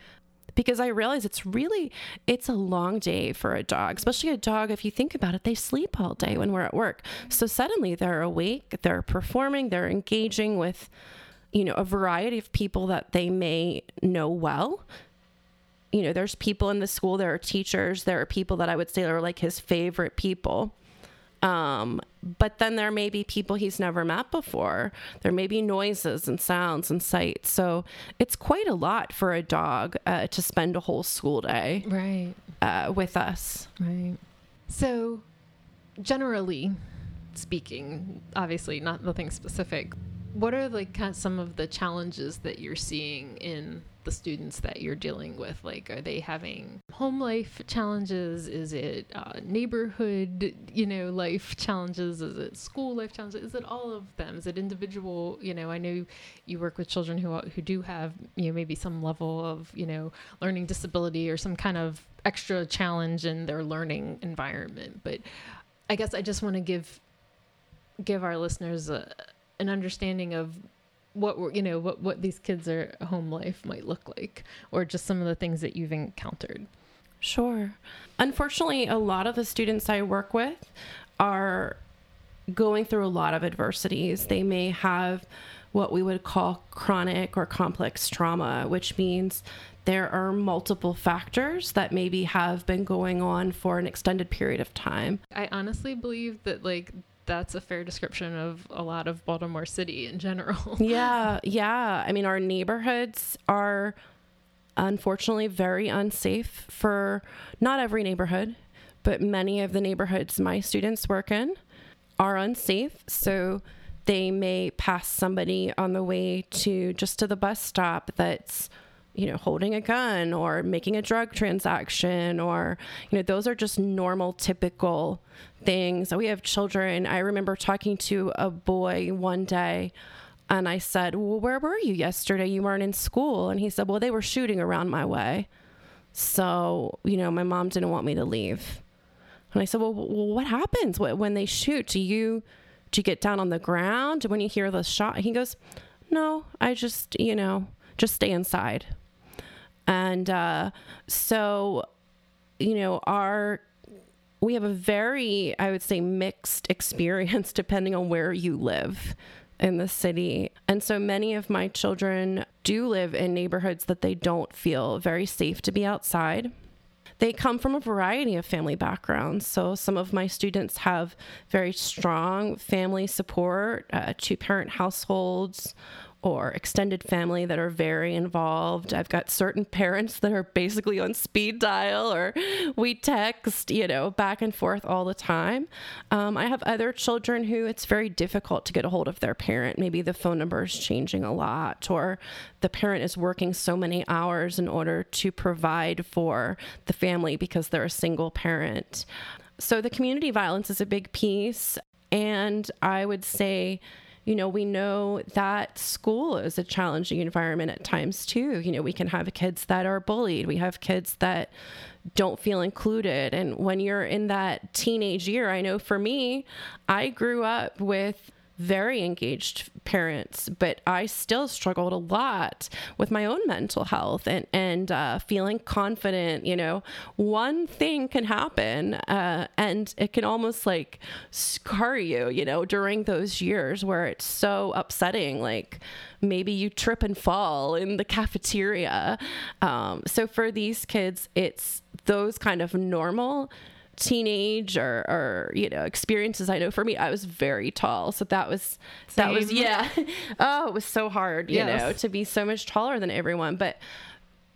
because I realize it's really it's a long day for a dog, especially a dog if you think about it, they sleep all day when we're at work. So suddenly they're awake, they're performing, they're engaging with you know a variety of people that they may know well. You know, there's people in the school, there are teachers, there are people that I would say are like his favorite people. Um, but then there may be people he's never met before. There may be noises and sounds and sights. So it's quite a lot for a dog uh, to spend a whole school day Right. uh, with us. Right. So, generally speaking, obviously not nothing specific. What are like kind of some of the challenges that you're seeing in the students that you're dealing with? Like, are they having home life challenges? Is it uh, neighborhood, you know, life challenges? Is it school life challenges? Is it all of them? Is it individual? You know, I know you work with children who who do have, you know, maybe some level of, you know, learning disability or some kind of extra challenge in their learning environment. But I guess I just want to give give our listeners a, an understanding of what we're, you know what what these kids' are home life might look like, or just some of the things that you've encountered. Sure. Unfortunately, a lot of the students I work with are going through a lot of adversities. They may have what we would call chronic or complex trauma, which means there are multiple factors that maybe have been going on for an extended period of time. I honestly believe that like that's a fair description of a lot of Baltimore City in general. Yeah, yeah. I mean, our neighborhoods are unfortunately very unsafe for not every neighborhood, but many of the neighborhoods my students work in are unsafe. So they may pass somebody on the way to just to the bus stop that's you know holding a gun or making a drug transaction or you know those are just normal typical things we have children. I remember talking to a boy one day and i said well where were you yesterday? You weren't in school. And he said well they were shooting around my way. So you know my mom didn't want me to leave. And i said well, what happens when they shoot? Do you do you get down on the ground? When you hear the shot? He goes no i just you know just stay inside and uh, so, you know, our we have a very, I would say, mixed experience depending on where you live in the city. And so many of my children do live in neighborhoods that they don't feel very safe to be outside. They come from a variety of family backgrounds. So, some of my students have very strong family support, uh, two parent households, or extended family that are very involved. I've got certain parents that are basically on speed dial or we text, you know, back and forth all the time. Um, I have other children who it's very difficult to get a hold of their parent. Maybe the phone number is changing a lot or the parent is working so many hours in order to provide for the family because they're a single parent. So the community violence is a big piece. And I would say, you know, we know that school is a challenging environment at times too. You know, we can have kids that are bullied, we have kids that don't feel included. And when you're in that teenage year, I know for me, I grew up with very engaged parents, but I still struggled a lot with my own mental health and and uh, feeling confident. You know, one thing can happen, uh, and it can almost like scar you. You know, during those years where it's so upsetting, like maybe you trip and fall in the cafeteria. Um, so for these kids, it's those kind of normal teenage or, or you know experiences i know. For me i was very tall so that was that was yeah. Oh it was so hard you Yes. know to be so much taller than everyone. But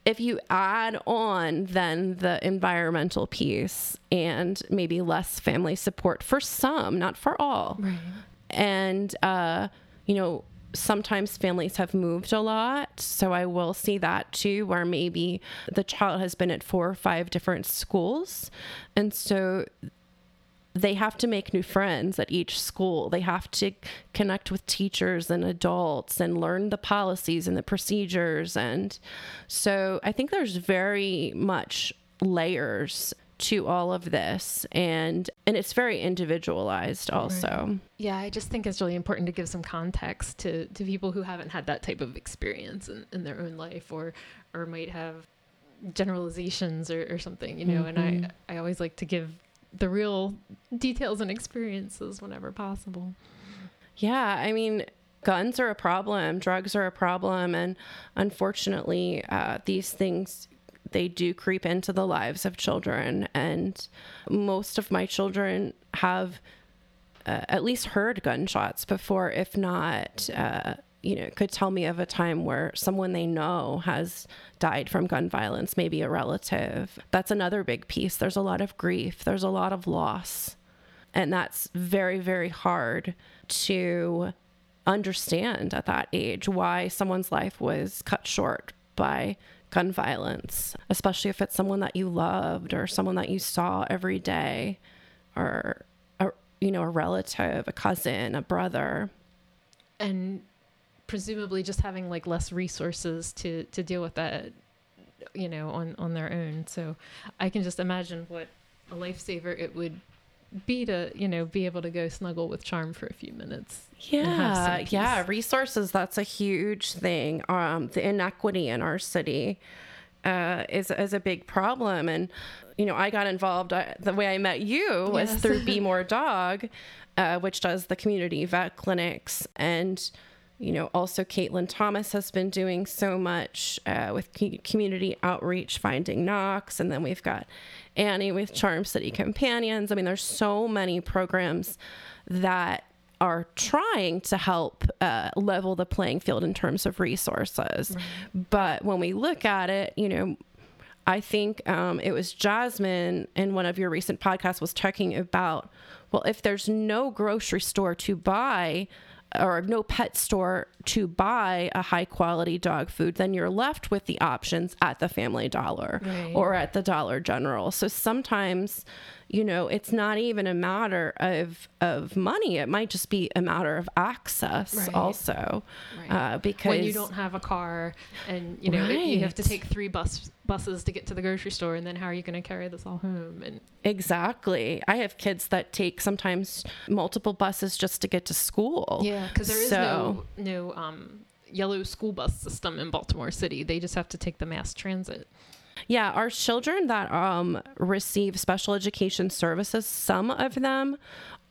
if you add on then the environmental piece and maybe less family support for some not for all. Right. and uh, you know sometimes families have moved a lot so i will see that too where maybe the child has been at four or five different schools and so they have to make new friends at each school. They have to connect with teachers and adults and learn the policies and the procedures. And so I think there's very much layers to all of this and and it's very individualized also. Yeah, I just think it's really important to give some context to, to people who haven't had that type of experience in, in their own life or or might have generalizations or, or something, you know, mm-hmm. and I, mm-hmm. I always like to give the real details and experiences whenever possible. Yeah, I mean, guns are a problem, drugs are a problem, and unfortunately, uh, these things they do creep into the lives of children. And most of my children have uh, at least heard gunshots before, if not, uh, you know, could tell me of a time where someone they know has died from gun violence, maybe a relative. That's another big piece. There's a lot of grief, there's a lot of loss. And that's very, very hard to understand at that age why someone's life was cut short by gun violence, especially if it's someone that you loved or someone that you saw every day or a, you know a relative, a cousin, a brother. And presumably just having like less resources to to deal with that you know on on their own. So I can just imagine what a lifesaver it would be to you know be able to go snuggle with charm for a few minutes yeah yeah resources that's a huge thing. Um the inequity in our city uh, is is a big problem. And you know I got involved I, the way I met you was yes. through Be More Dog uh, which does the community vet clinics. And you know, also Caitlin Thomas has been doing so much uh, with community outreach, finding knocks, and then we've got Annie with Charm City Companions. I mean, there's so many programs that are trying to help uh, level the playing field in terms of resources. But when we look at it, you know, I think um, it was Jasmine in one of your recent podcasts was talking about, well, if there's no grocery store to buy or no pet store to buy a high quality dog food, then you're left with the options at the Family Dollar right. or at the Dollar General. So sometimes, you know, it's not even a matter of of money. It might just be a matter of access right. also, right. Uh, because when you don't have a car and you know you have to take three bus buses to get to the grocery store, and then how are you going to carry this all home? And exactly, I have kids that take sometimes multiple buses just to get to school. Yeah, because there is so, no no um, yellow school bus system in Baltimore City. They just have to take the mass transit. Yeah, our children that um, receive special education services, some of them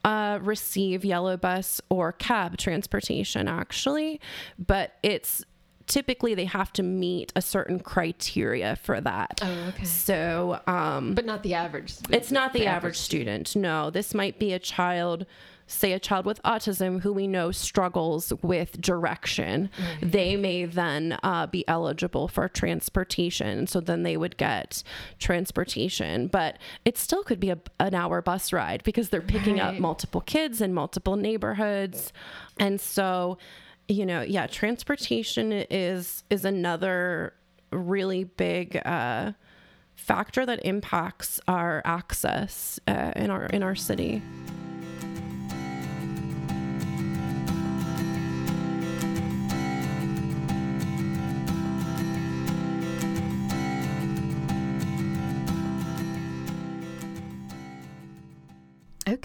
uh, receive yellow bus or cab transportation, actually, but it's typically they have to meet a certain criteria for that. Oh, okay. So, um, but not the average. It's not the, the average, average student. student. No, this might be a child say a child with autism who we know struggles with direction, mm-hmm. they may then uh, be eligible for transportation. So then they would get transportation, but it still could be a, an hour bus ride because they're picking right. up multiple kids in multiple neighborhoods. And so, you know, yeah, transportation is is another really big uh, factor that impacts our access uh, in our in our city.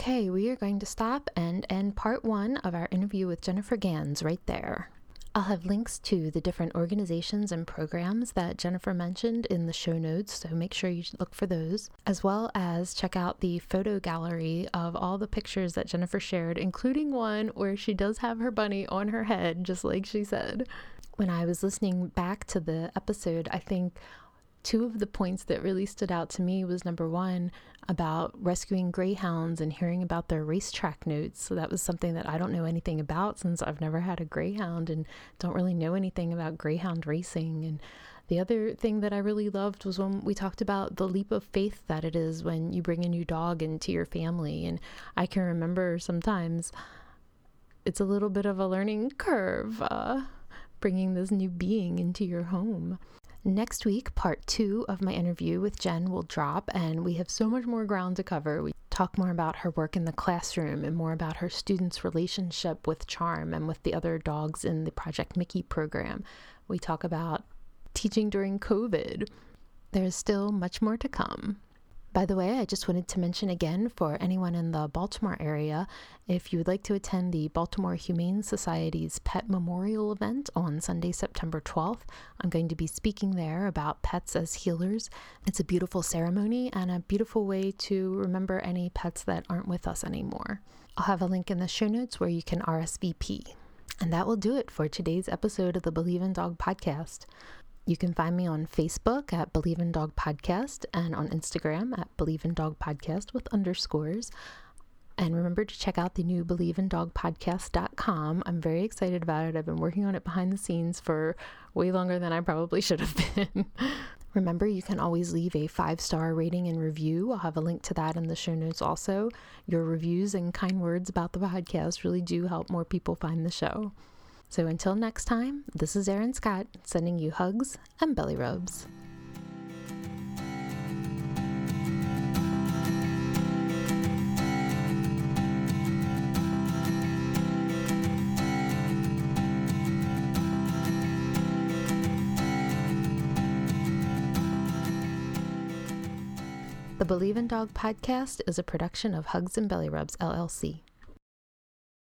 Okay, we are going to stop and end part one of our interview with Jennifer Gans right there. I'll have links to the different organizations and programs that Jennifer mentioned in the show notes, so make sure you look for those, as well as check out the photo gallery of all the pictures that Jennifer shared, including one where she does have her bunny on her head, just like she said. When I was listening back to the episode, I think two of the points that really stood out to me was number one about rescuing greyhounds and hearing about their racetrack notes. So that was something that I don't know anything about since I've never had a greyhound and don't really know anything about greyhound racing. And the other thing that I really loved was when we talked about the leap of faith that it is when you bring a new dog into your family. And I can remember sometimes it's a little bit of a learning curve. Uh, bringing this new being into your home. Next week, part two of my interview with Jen will drop, and we have so much more ground to cover. We talk more about her work in the classroom and more about her students' relationship with Charm and with the other dogs in the Project Mickey program. We talk about teaching during COVID. There's still much more to come. By the way, I just wanted to mention again for anyone in the Baltimore area if you would like to attend the Baltimore Humane Society's Pet Memorial event on Sunday, September 12th, I'm going to be speaking there about pets as healers. It's a beautiful ceremony and a beautiful way to remember any pets that aren't with us anymore. I'll have a link in the show notes where you can RSVP. And that will do it for today's episode of the Believe in Dog podcast. You can find me on Facebook at Believe in Dog Podcast and on Instagram at Believe in Dog Podcast with underscores. And remember to check out the new Believe in Dog believeindogpodcast.com. I'm very excited about it. I've been working on it behind the scenes for way longer than I probably should have been. Remember, you can always leave a five star rating and review. I'll have a link to that in the show notes also. Your reviews and kind words about the podcast really do help more people find the show. So until next time, this is Erin Scott sending you hugs and belly rubs. The Believe in Dog podcast is a production of Hugs and Belly Rubs LLC.